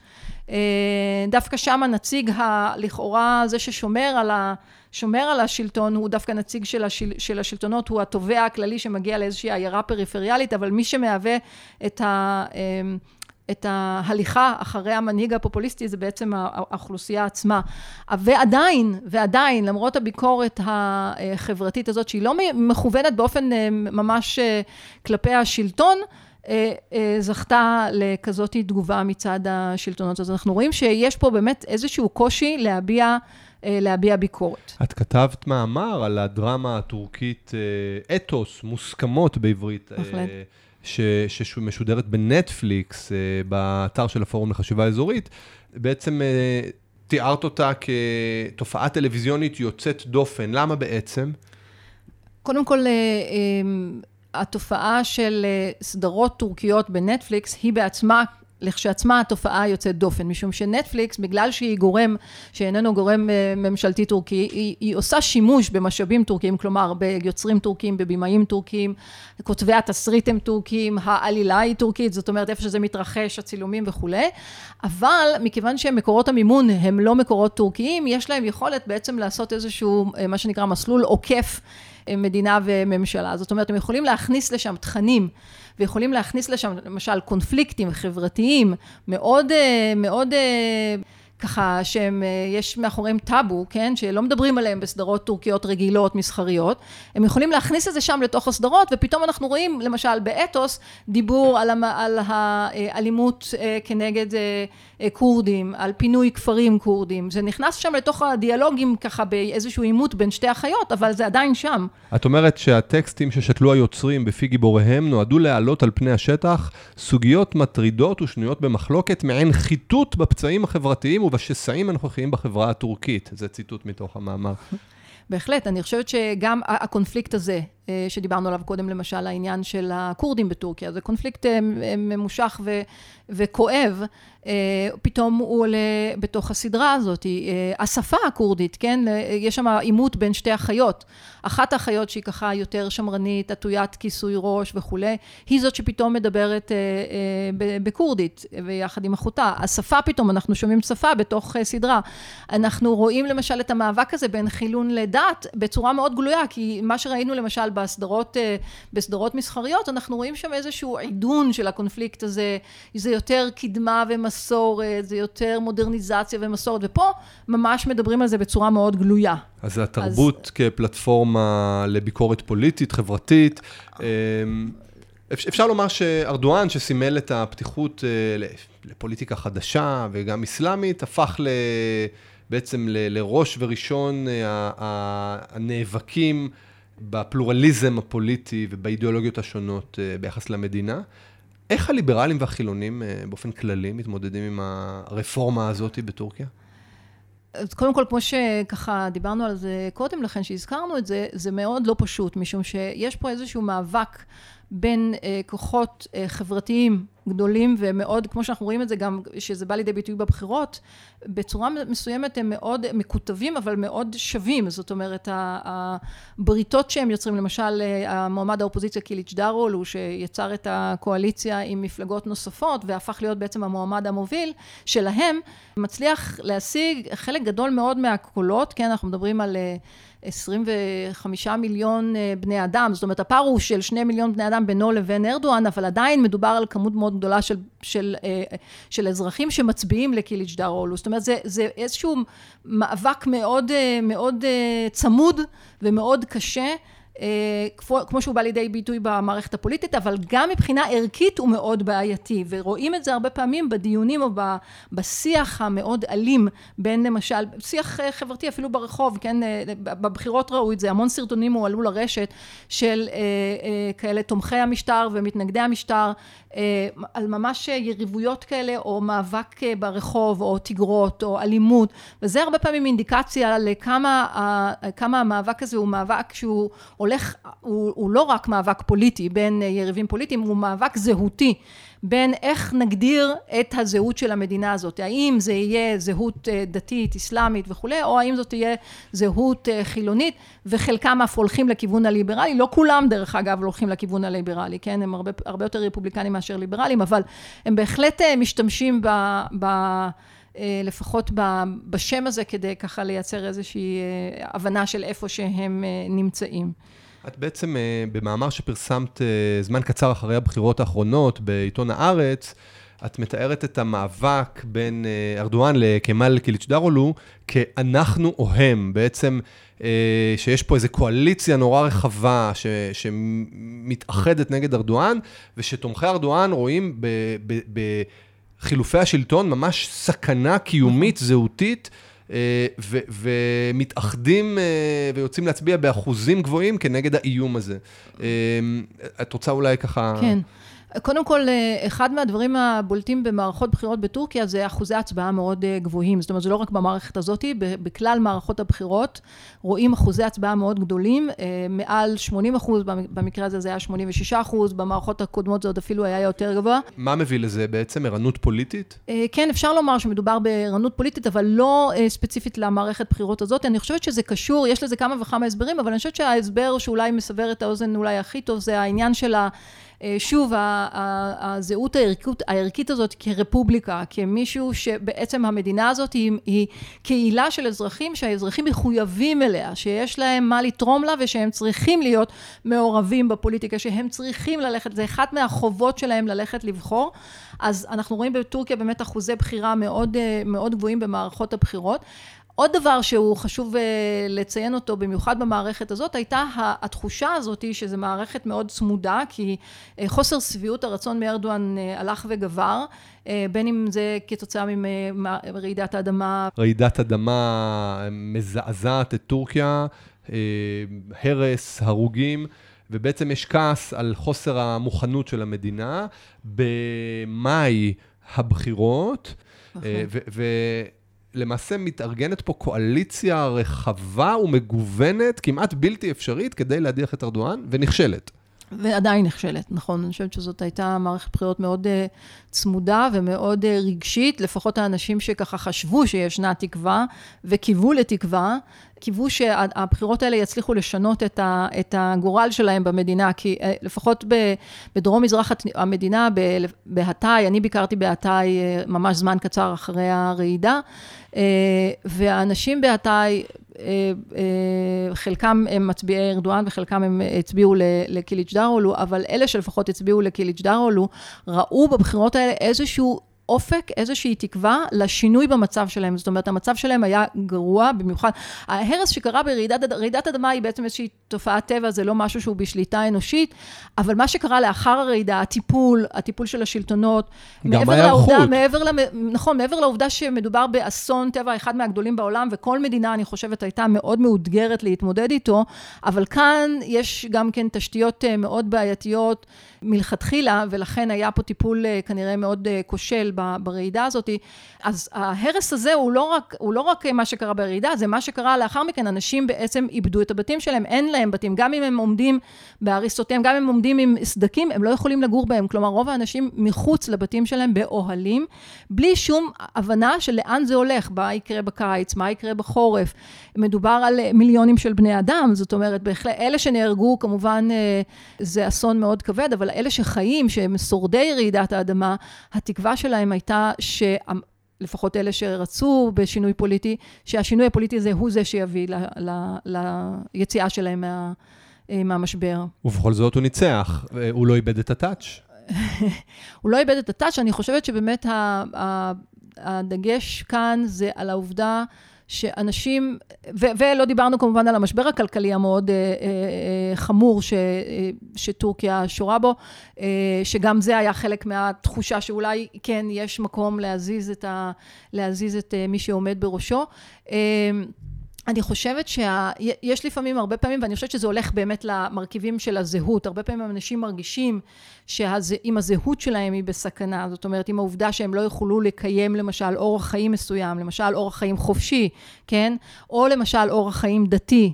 דווקא שם הנציג הלכאורה זה ששומר על ה... שומר על השלטון הוא דווקא נציג של, השל, של השלטונות, הוא התובע הכללי שמגיע לאיזושהי עיירה פריפריאלית, אבל מי שמהווה את ה... אמ, את ההליכה אחרי המנהיג הפופוליסטי זה בעצם האוכלוסייה עצמה. ועדיין, ועדיין, למרות הביקורת החברתית הזאת, שהיא לא מכוונת באופן אה, ממש אה, כלפי השלטון, זכתה לכזאת תגובה מצד השלטונות. אז אנחנו רואים שיש פה באמת איזשהו קושי להביע אה, להביע ביקורת. את כתבת מאמר על הדרמה הטורקית, אה, אתוס, מוסכמות בעברית. אה, בהחלט. שמשודרת בנטפליקס, באתר של הפורום לחשיבה אזורית, בעצם תיארת אותה כתופעה טלוויזיונית יוצאת דופן. למה בעצם? קודם כל, התופעה של סדרות טורקיות בנטפליקס היא בעצמה לכשעצמה התופעה יוצאת דופן, משום שנטפליקס, בגלל שהיא גורם שאיננו גורם אה, ממשלתי טורקי, היא, היא עושה שימוש במשאבים טורקיים, כלומר ביוצרים טורקים, בבימאים טורקים, כותבי התסריט הם טורקים, העלילה היא טורקית, זאת אומרת איפה שזה מתרחש, הצילומים וכולי, אבל מכיוון שמקורות המימון הם לא מקורות טורקיים, יש להם יכולת בעצם לעשות איזשהו, אה, מה שנקרא מסלול עוקף אה, מדינה וממשלה. זאת אומרת, הם יכולים להכניס לשם תכנים ויכולים להכניס לשם למשל קונפליקטים חברתיים מאוד, אה, מאוד אה, ככה שהם, אה, יש מאחוריהם טאבו, כן, שלא מדברים עליהם בסדרות טורקיות רגילות, מסחריות, הם יכולים להכניס את זה שם לתוך הסדרות, ופתאום אנחנו רואים, למשל באתוס, דיבור על, המ, על האלימות כנגד כורדים, על פינוי כפרים כורדים, זה נכנס שם לתוך הדיאלוגים ככה באיזשהו עימות בין שתי החיות, אבל זה עדיין שם. את אומרת שהטקסטים ששתלו היוצרים בפי גיבוריהם נועדו להעלות על פני השטח סוגיות מטרידות ושנויות במחלוקת, מעין חיטוט בפצעים החברתיים ובשסעים הנוכחיים בחברה הטורקית. זה ציטוט מתוך המאמר. בהחלט, אני חושבת שגם הקונפליקט הזה, אה, שדיברנו עליו קודם, למשל, העניין של הכורדים בטורקיה, זה קונפליקט אה, ממושך ו, וכואב, אה, פתאום הוא עולה בתוך הסדרה הזאת. השפה הכורדית, כן? יש שם עימות בין שתי אחיות. אחת האחיות שהיא ככה יותר שמרנית, עטוית כיסוי ראש וכולי, היא זאת שפתאום מדברת בכורדית, ויחד עם אחותה. השפה פתאום, אנחנו שומעים שפה בתוך סדרה. אנחנו רואים למשל את המאבק הזה בין חילון לדת בצורה מאוד גלויה, כי מה שראינו למשל בסדרות, אה, בסדרות מסחריות, אנחנו רואים שם איזשהו עידון של הקונפליקט הזה, זה יותר קדמה ומסורת, זה יותר מודרניזציה ומסורת, ופה ממש מדברים על זה בצורה מאוד גלויה. אז התרבות אז... כפלטפורמה לביקורת פוליטית, חברתית. אמ, אפשר לומר שארדואן, שסימל את הפתיחות אה, לפוליטיקה חדשה וגם אסלאמית, הפך ל... בעצם ל, לראש וראשון אה, הנאבקים בפלורליזם הפוליטי ובאידיאולוגיות השונות אה, ביחס למדינה. איך הליברלים והחילונים אה, באופן כללי מתמודדים עם הרפורמה הזאת בטורקיה? אז קודם כל, כמו שככה דיברנו על זה קודם לכן, שהזכרנו את זה, זה מאוד לא פשוט, משום שיש פה איזשהו מאבק בין אה, כוחות אה, חברתיים גדולים ומאוד, כמו שאנחנו רואים את זה גם, שזה בא לידי ביטוי בבחירות, בצורה מסוימת הם מאוד מקוטבים, אבל מאוד שווים. זאת אומרת, הבריתות שהם יוצרים, למשל, אה, המועמד האופוזיציה קיליץ' דארול, הוא שיצר את הקואליציה עם מפלגות נוספות, והפך להיות בעצם המועמד המוביל שלהם, מצליח להשיג חלק גדול מאוד מהקולות, כן, אנחנו מדברים על... 25 מיליון אה, בני אדם, זאת אומרת הפער הוא של 2 מיליון בני אדם בינו לבין ארדואן, אבל עדיין מדובר על כמות מאוד גדולה של, של, אה, של אזרחים שמצביעים לקיליץ' דארולו. זאת אומרת, זה, זה איזשהו מאבק מאוד, אה, מאוד צמוד ומאוד קשה. אה, כמו שהוא בא לידי ביטוי במערכת הפוליטית, אבל גם מבחינה ערכית הוא מאוד בעייתי, ורואים את זה הרבה פעמים בדיונים או בשיח המאוד אלים בין למשל, שיח אה, חברתי אפילו ברחוב, כן, אה, בבחירות ראו את זה, המון סרטונים הועלו לרשת של כאלה תומכי המשטר ומתנגדי המשטר, על ממש יריבויות כאלה, או מאבק ברחוב, או תגרות, או אלימות, וזה הרבה פעמים אינדיקציה לכמה המאבק הזה הוא מאבק שהוא הולך, הוא, הוא לא רק מאבק פוליטי בין יריבים פוליטיים, הוא מאבק זהותי בין איך נגדיר את הזהות של המדינה הזאת, האם זה יהיה זהות אה, דתית, אסלאמית וכולי, או האם זאת תהיה זהות אה, חילונית, וחלקם אף הולכים לכיוון הליברלי, לא כולם דרך אגב הולכים לכיוון הליברלי, כן, הם הרבה, הרבה יותר רפובליקנים מאשר ליברלים, אבל הם בהחלט אה, משתמשים ב... ב לפחות בשם הזה, כדי ככה לייצר איזושהי הבנה של איפה שהם נמצאים. את בעצם, אה, במאמר שפרסמת אה, זמן קצר אחרי הבחירות האחרונות בעיתון הארץ, את מתארת את המאבק בין אה, ארדואן לקמאל קיליצ'דרולו כאנחנו או הם, בעצם שיש פה איזו קואליציה נורא רחבה ש, שמתאחדת נגד ארדואן, ושתומכי ארדואן רואים בחילופי השלטון ממש סכנה קיומית, זהותית. אה, ומתאחדים אה, ויוצאים להצביע באחוזים גבוהים כנגד האיום הזה. אה, את רוצה אולי ככה... כן. קודם כל, אה, אחד מהדברים הבולטים במערכות בחירות בטורקיה זה אחוזי הצבעה מאוד אה, גבוהים. זאת אומרת, זה לא רק במערכת הזאת, בכלל מערכות הבחירות רואים אחוזי הצבעה מאוד גדולים, אה, מעל 80 אחוז, במקרה הזה זה היה 86 אחוז, במערכות הקודמות זה עוד אפילו היה יותר גבוה. מה מביא לזה בעצם? ערנות פוליטית? כן, אפשר לומר שמדובר בערנות פוליטית, אבל לא ספציפית למערכת בחירות הזאת. אני חושבת שזה קשור, יש לזה כמה וכמה הסברים, אבל אני חושבת שההסבר שאולי מסבר את האוזן אולי הכי טוב, זה העניין של ה... אה, שוב, הזהות הערכית, הערכית הזאת כרפובליקה, כמישהו שבעצם המדינה הזאת היא, היא קהילה של אזרחים שהאזרחים מחויבים אליה, שיש להם מה לתרום לה ושהם צריכים להיות מעורבים בפוליטיקה, שהם צריכים ללכת, זה אחת מהחובות שלהם ללכת לבחור. אז אנחנו רואים בטורקיה באמת אחוזי בחירה מאוד, אה, מאוד גבוהים במערכות הבחירות. עוד דבר שהוא חשוב אה, לציין אותו, במיוחד במערכת הזאת, הייתה התחושה הזאת שזו מערכת מאוד צמודה, כי אה, חוסר שביעות הרצון מארדואן אה, הלך וגבר, בין אם זה כתוצאה מרעידת האדמה. רעידת אדמה מזעזעת את טורקיה, הרס, הרוגים. ובעצם יש כעס על חוסר המוכנות של המדינה. במאי הבחירות, נכון. למעשה מתארגנת פה קואליציה רחבה ומגוונת, כמעט בלתי אפשרית, כדי להדיח את ארדואן, ונכשלת. ועדיין נכשלת, נכון. אני חושבת שזאת הייתה מערכת בחירות מאוד uh, צמודה ומאוד uh, רגשית. לפחות האנשים שככה חשבו שישנה תקווה וקיוו לתקווה, קיוו שהבחירות האלה יצליחו לשנות את, ה, את הגורל שלהם במדינה, כי uh, לפחות בדרום מזרח המדינה, בהתאי, אני ביקרתי בהתאי uh, ממש זמן קצר אחרי הרעידה, uh, והאנשים בהתאי אה, אה, חלקם הם מצביעי ארדואן וחלקם הם הצביעו לקיליץ' דארולו, אבל אלה שלפחות הצביעו לקיליץ' דארולו, ראו בבחירות האלה איזשהו אופק, איזושהי תקווה לשינוי במצב שלהם. זאת אומרת, המצב שלהם היה גרוע במיוחד. ההרס שקרה ברעידת אדמה היא בעצם איזושהי תופעת טבע, זה לא משהו שהוא בשליטה אנושית, אבל מה שקרה לאחר הרעידה, הטיפול, הטיפול של השלטונות, גם ההיערכות. מעבר, למ... נכון, מעבר לעובדה שמדובר באסון טבע אחד מהגדולים בעולם, וכל מדינה, אני חושבת, הייתה מאוד מאותגרת להתמודד איתו, אבל כאן יש גם כן תשתיות אה, מאוד בעייתיות מלכתחילה, ולכן היה פה טיפול אה, כנראה מאוד אה, כושל ברעידה הזאת. אז ההרס הזה הוא לא, רק, הוא לא רק מה שקרה ברעידה, זה מה שקרה לאחר מכן, אנשים בעצם איבדו את הבתים שלהם, אין להם בתים, גם אם הם עומדים בהריסותיהם, גם אם הם עומדים עם סדקים, הם לא יכולים לגור בהם. כלומר, רוב האנשים מחוץ לבתים שלהם באוהלים, בלי שום הבנה של לאן זה הולך, מה יקרה בקיץ, מה יקרה בחורף. מדובר על מיליונים של בני אדם, זאת אומרת, בהחלט, אלה שנהרגו, כמובן, אה, זה אסון מאוד כבד, אבל אלה שחיים, שהם שורדי רעידת האדמה, התקווה שלהם הייתה ש... לפחות אלה שרצו בשינוי פוליטי, שהשינוי הפוליטי הזה הוא זה שיביא ל, ל, ליציאה שלהם מה, אה, מהמשבר. ובכל זאת הוא ניצח, הוא לא איבד את הטאץ'. הוא לא איבד את הטאץ', אני חושבת שבאמת הדגש כאן זה על העובדה שאנשים, ו- ולא דיברנו כמובן על המשבר הכלכלי המאוד אה, אה, אה, חמור ש- אה, שטורקיה שורה בו, אה, שגם זה היה חלק מהתחושה שאולי כן יש מקום להזיז את, ה- להזיז את אה, מי שעומד בראשו. אה, אני חושבת שיש לפעמים, הרבה פעמים, ואני חושבת שזה הולך באמת למרכיבים של הזהות, הרבה פעמים אנשים מרגישים שאם הזהות שלהם היא בסכנה, זאת אומרת, עם העובדה שהם לא יוכלו לקיים למשל אורח חיים מסוים, למשל אורח חיים חופשי, כן? או למשל אורח חיים דתי.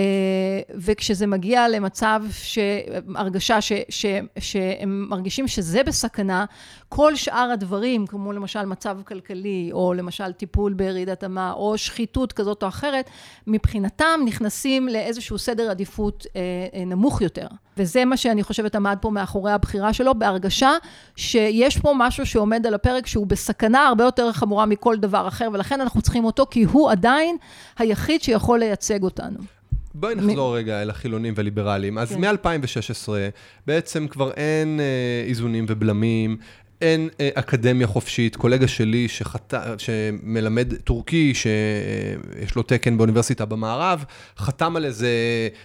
אה, וכשזה מגיע למצב, הרגשה ש, ש, שהם מרגישים שזה בסכנה, כל שאר הדברים, כמו למשל מצב כלכלי, או למשל טיפול ברעידת אמה, או שחיתות כזאת או אחרת, מבחינתם נכנסים לאיזשהו סדר עדיפות אה, אה, נמוך יותר. וזה מה שאני חושבת עמד פה מאחורי הבחירה שלו, בהרגשה שיש פה משהו שעומד על הפרק שהוא בסכנה הרבה יותר חמורה מכל דבר אחר, ולכן אנחנו צריכים אותו, כי הוא עדיין היחיד שיכול לייצג אותנו. בואי נחזור מ... רגע אל החילונים וליברלים. אז כן. מ-2016 בעצם כבר אין אה, איזונים ובלמים, אין אה, אקדמיה חופשית. קולגה שלי שחת... שמלמד טורקי, שיש לו תקן באוניברסיטה במערב, חתם על איזה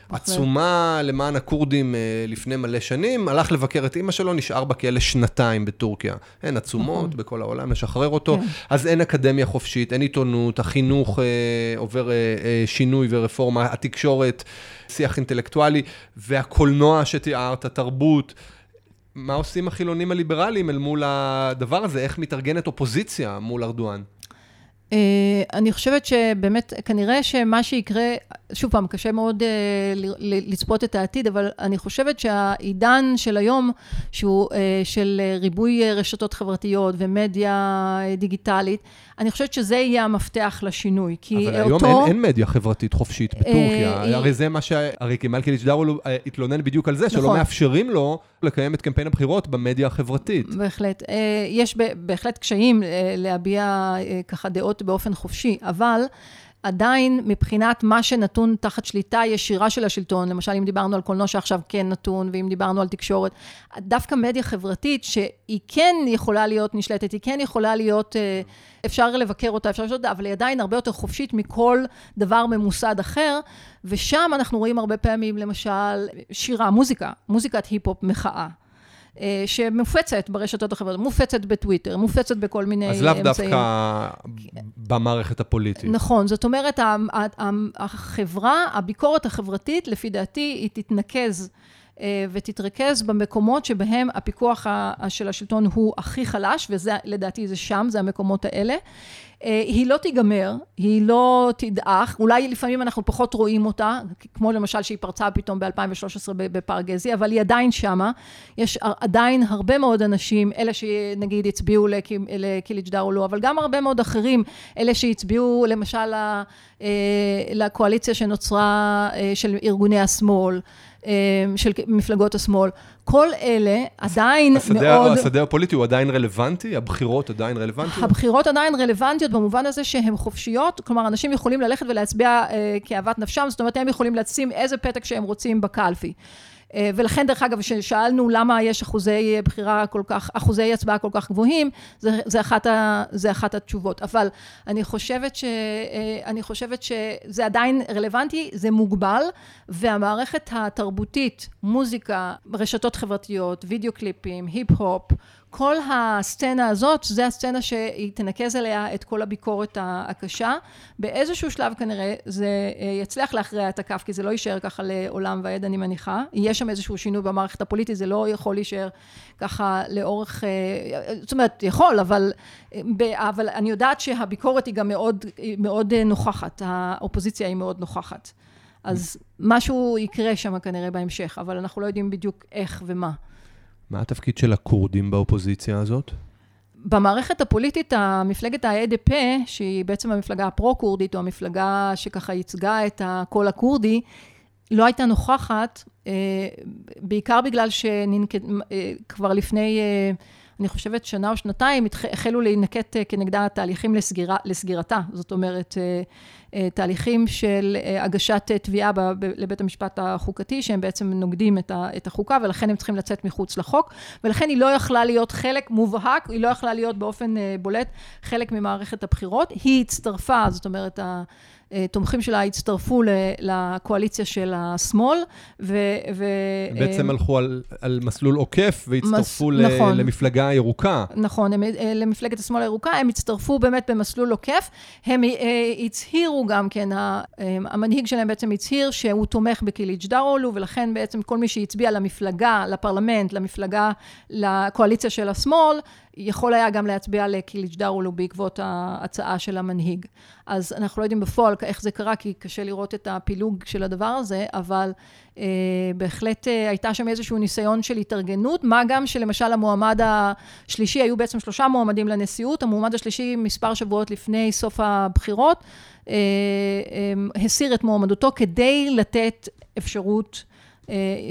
עצומה למען הכורדים אה, לפני מלא שנים, הלך לבקר את אימא שלו, נשאר בכלא שנתיים בטורקיה. אין עצומות נכון. בכל העולם, לשחרר אותו. כן. אז אין אקדמיה חופשית, אין עיתונות, החינוך אה, עובר אה, אה, שינוי ורפורמה, התקשורת, שיח אינטלקטואלי, והקולנוע שתיארת, התרבות. מה עושים החילונים הליברליים אל מול הדבר הזה? איך מתארגנת אופוזיציה מול ארדואן? אה, אני חושבת שבאמת, כנראה שמה שיקרה, שוב פעם, קשה מאוד uh, לצפות את העתיד, אבל אני חושבת שהעידן של היום, שהוא uh, של ריבוי רשתות חברתיות ומדיה דיגיטלית, אני חושבת שזה יהיה המפתח לשינוי, כי אבל אותו... אבל היום אין, אין מדיה חברתית חופשית בטורקיה, אה, הרי זה מה ש... הרי כמאל קיליץ' דארו התלונן בדיוק על זה, נכון. שלא מאפשרים לו לקיים את קמפיין הבחירות במדיה החברתית. בהחלט. יש בהחלט קשיים להביע ככה דעות באופן חופשי, אבל... עדיין מבחינת מה שנתון תחת שליטה ישירה של השלטון, למשל אם דיברנו על קולנוע שעכשיו כן נתון, ואם דיברנו על תקשורת, דווקא מדיה חברתית שהיא כן יכולה להיות נשלטת, היא כן יכולה להיות, אה, אפשר לבקר אותה, אפשר לשאול אותה, אבל היא עדיין הרבה יותר חופשית מכל דבר ממוסד אחר, ושם אנחנו רואים הרבה פעמים למשל שירה, מוזיקה, מוזיקת היפ-הופ מחאה. אה, שמופצת ברשתות החברתיות, מופצת בטוויטר, מופצת בכל מיני אמצעים. אז לאו דווקא במערכת הפוליטית. נכון, זאת אומרת, החברה, הביקורת החברתית, לפי דעתי, היא תתנקז. אה, ותתרכז במקומות שבהם הפיקוח של השלטון הוא הכי חלש, וזה לדעתי זה שם, זה המקומות האלה. אה, היא לא תיגמר, היא לא תדעך, אולי לפעמים אנחנו פחות רואים אותה, כמו למשל שהיא פרצה פתאום ב-2013 בפארק גזי, אבל היא עדיין שמה. יש עדיין הרבה מאוד אנשים, אלה שנגיד הצביעו לקיליץ' דארולו, אבל גם הרבה מאוד אחרים, אלה שהצביעו למשל אה, לקואליציה שנוצרה של ארגוני השמאל. אמ, של מפלגות השמאל. כל אלה עדיין השדה, מאוד... השדה הפוליטי הוא עדיין רלוונטי? הבחירות עדיין רלוונטיות? הבחירות עדיין רלוונטיות במובן הזה שהן חופשיות, כלומר, אנשים יכולים ללכת ולהצביע אה, כאוות נפשם, זאת אומרת, הם יכולים לשים איזה פתק שהם רוצים בקלפי. אה, ולכן, דרך אגב, כששאלנו למה יש אחוזי בחירה כל כך, אחוזי הצבעה כל כך גבוהים, זה, זה, אחת, ה, זה אחת התשובות. אבל אני חושבת, ש, אה, אני חושבת שזה עדיין רלוונטי, זה מוגבל, והמערכת התרבותית, מוזיקה, רשתות חברתיות, וידאו קליפים, היפ-הופ, כל הסצנה הזאת, זה הסצנה שהיא תנקז עליה את כל הביקורת הקשה. באיזשהו שלב כנראה זה אה, יצליח להכריע את הכף, כי זה לא יישאר ככה לעולם ועד, אני מניחה. יהיה שם איזשהו שינוי במערכת הפוליטית, זה לא יכול להישאר ככה לאורך... אה, זאת אומרת, יכול, אבל, אבל אני יודעת שהביקורת היא גם מאוד, מאוד נוכחת, האופוזיציה היא מאוד נוכחת. אז משהו יקרה שם כנראה בהמשך, אבל אנחנו לא יודעים בדיוק איך ומה. מה התפקיד של הכורדים באופוזיציה הזאת? במערכת הפוליטית, המפלגת ה-ADP, שהיא בעצם המפלגה הפרו-כורדית, או המפלגה שככה ייצגה את הקול הכורדי, לא הייתה נוכחת, אה, בעיקר בגלל שכבר אה, לפני, אה, אני חושבת, שנה או שנתיים, החלו להינקט כנגדה תהליכים לסגירה, לסגירתה. זאת אומרת, אה, תהליכים של אה, הגשת אה, תביעה לבית המשפט החוקתי, שהם בעצם נוגדים את החוקה, ולכן הם צריכים לצאת מחוץ לחוק, ולכן היא לא יכלה להיות חלק מובהק, היא לא יכלה להיות באופן בולט חלק ממערכת הבחירות. היא הצטרפה, זאת אומרת, תומכים שלה הצטרפו לקואליציה של השמאל, ו... ו בעצם הלכו על, על מסלול עוקף והצטרפו מס, ל, נכון, למפלגה הירוקה. נכון, הם, למפלגת השמאל הירוקה, הם הצטרפו באמת במסלול עוקף. הם הצהירו גם כן, המנהיג שלהם בעצם הצהיר שהוא תומך בקיליץ' דארולו, ולכן בעצם כל מי שהצביע למפלגה, לפרלמנט, למפלגה, לקואליציה של השמאל, יכול היה גם להצביע לקיליץ' דארולו בעקבות ההצעה של המנהיג. אז אנחנו לא יודעים בפועל איך זה קרה, כי קשה לראות את הפילוג של הדבר הזה, אבל אה, בהחלט אה, הייתה שם איזשהו ניסיון של התארגנות, מה גם שלמשל המועמד השלישי, היו בעצם שלושה מועמדים לנשיאות, המועמד השלישי מספר שבועות לפני סוף הבחירות, אה, אה, הסיר את מועמדותו כדי לתת אפשרות אה,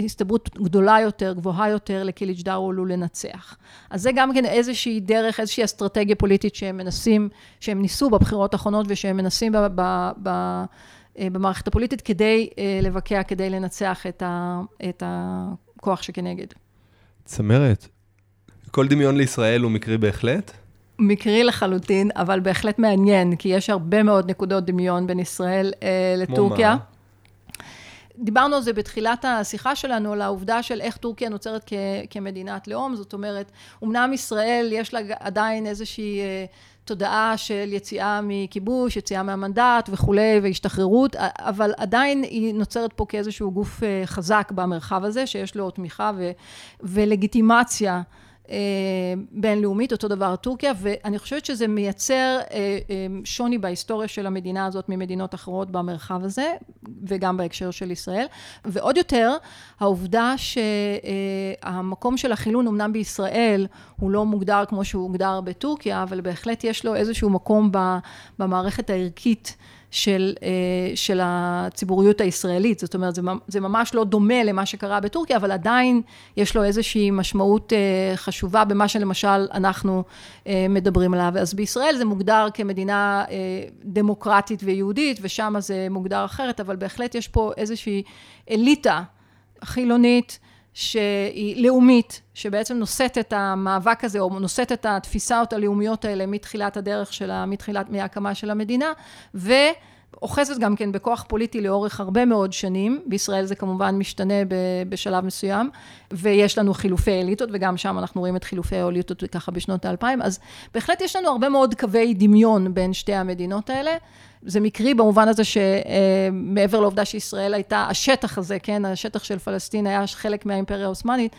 הסתברות גדולה יותר, גבוהה יותר לקיליץ' דארולו לנצח. אז זה גם כן איזושהי דרך, איזושהי אסטרטגיה פוליטית שהם מנסים, שהם ניסו בבחירות האחרונות ושהם מנסים ב, ב, ב, במערכת הפוליטית כדי לבקע, כדי לנצח את, ה, את הכוח שכנגד. צמרת, כל דמיון לישראל הוא מקרי בהחלט? מקרי לחלוטין, אבל בהחלט מעניין, כי יש הרבה מאוד נקודות דמיון בין ישראל אה, לטורקיה. מה? דיברנו על זה בתחילת השיחה שלנו, על העובדה של איך טורקיה נוצרת כ- כמדינת לאום, זאת אומרת, אמנם ישראל יש לה עדיין איזושהי אה, תודעה של יציאה מכיבוש, יציאה מהמנדט וכולי, והשתחררות, אבל עדיין היא נוצרת פה כאיזשהו גוף אה, חזק במרחב הזה, שיש לו תמיכה ו- ולגיטימציה. אה, בינלאומית, אותו דבר טורקיה, ואני חושבת שזה מייצר אה, אה, שוני בהיסטוריה של המדינה הזאת ממדינות אחרות במרחב הזה, וגם בהקשר של ישראל. ועוד יותר, העובדה שהמקום של החילון, אמנם בישראל, הוא לא מוגדר כמו שהוא הוגדר בטורקיה, אבל בהחלט יש לו איזשהו מקום במערכת הערכית. של, אה, של הציבוריות הישראלית. זאת אומרת, זה, ממש לא דומה למה שקרה בטורקיה, אבל עדיין יש לו איזושהי משמעות אה, חשובה במה שלמשל אנחנו אה, מדברים עליו. אז בישראל זה מוגדר כמדינה דמוקרטית ויהודית, ושם זה מוגדר אחרת, אבל בהחלט יש פה איזושהי אליטה חילונית. שהיא לאומית, שבעצם נושאת את המאבק הזה, או נושאת את התפיסות הלאומיות האלה מתחילת הדרך שלה, מתחילת, מההקמה של המדינה, ואוחזת גם כן בכוח פוליטי לאורך הרבה מאוד שנים, בישראל זה כמובן משתנה בשלב מסוים, ויש לנו חילופי אליטות, וגם שם אנחנו רואים את חילופי האליטות ככה בשנות האלפיים, אז בהחלט יש לנו הרבה מאוד קווי דמיון בין שתי המדינות האלה. זה מקרי במובן הזה שמעבר לעובדה שישראל הייתה, השטח הזה, כן, השטח של פלסטין היה חלק מהאימפריה העות'מאנית,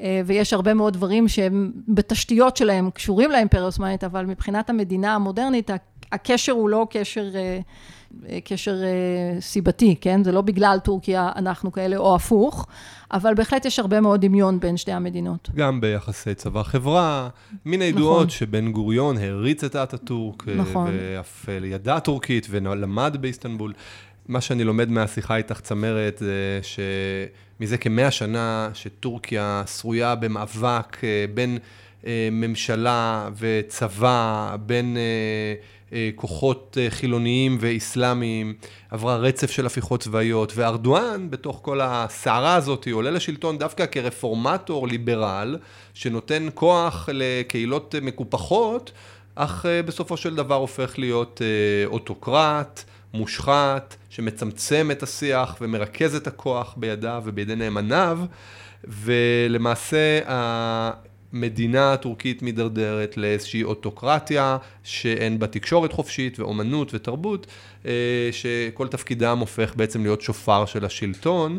אה, ויש הרבה מאוד דברים שהם בתשתיות שלהם קשורים לאימפריה העות'מאנית, אבל מבחינת המדינה המודרנית, הקשר הוא לא קשר... אה, קשר אה, סיבתי, כן? זה לא בגלל טורקיה אנחנו כאלה או הפוך, אבל בהחלט יש הרבה מאוד דמיון בין שתי המדינות. גם ביחסי צבא-חברה, מן הידועות נכון. שבן גוריון הריץ את אטאטורק, אה, נכון. ואף ידע טורקית ולמד באיסטנבול. מה שאני לומד מהשיחה איתך, צמרת, זה שמזה כמאה שנה שטורקיה שרויה במאבק אה, בין ממשלה וצבא, בין... אה, כוחות אה, חילוניים ואיסלאמיים, עברה רצף של הפיכות צבאיות, וארדואן, בתוך כל הסערה הזאת, עולה לשלטון דווקא כרפורמטור ליברל, שנותן כוח לקהילות מקופחות, אך אה, בסופו של דבר הופך להיות אוטוקרט, מושחת, שמצמצם את השיח ומרכז את הכוח בידיו ובידי נאמניו, ולמעשה מדינה טורקית מידרדרת לאיזושהי אוטוקרטיה שאין בה תקשורת חופשית ואומנות ותרבות, אה, שכל תפקידם הופך בעצם להיות שופר של השלטון.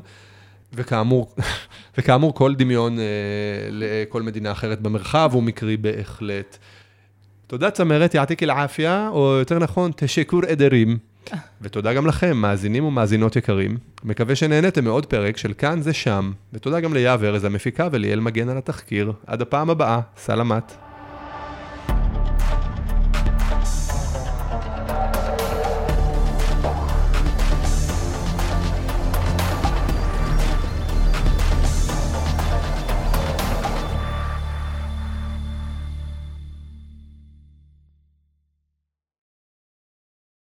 וכאמור, וכאמור כל דמיון אה, לכל מדינה אחרת במרחב הוא מקרי בהחלט. תודה צמרת, יעתיק אל-עפיה, או יותר נכון, תשקור עדרים. ותודה גם לכם, מאזינים ומאזינות יקרים. מקווה שנהנתם מעוד פרק של כאן זה שם. ותודה גם ליהב ארז המפיקה וליאל מגן על התחקיר. עד הפעם הבאה, סלמת.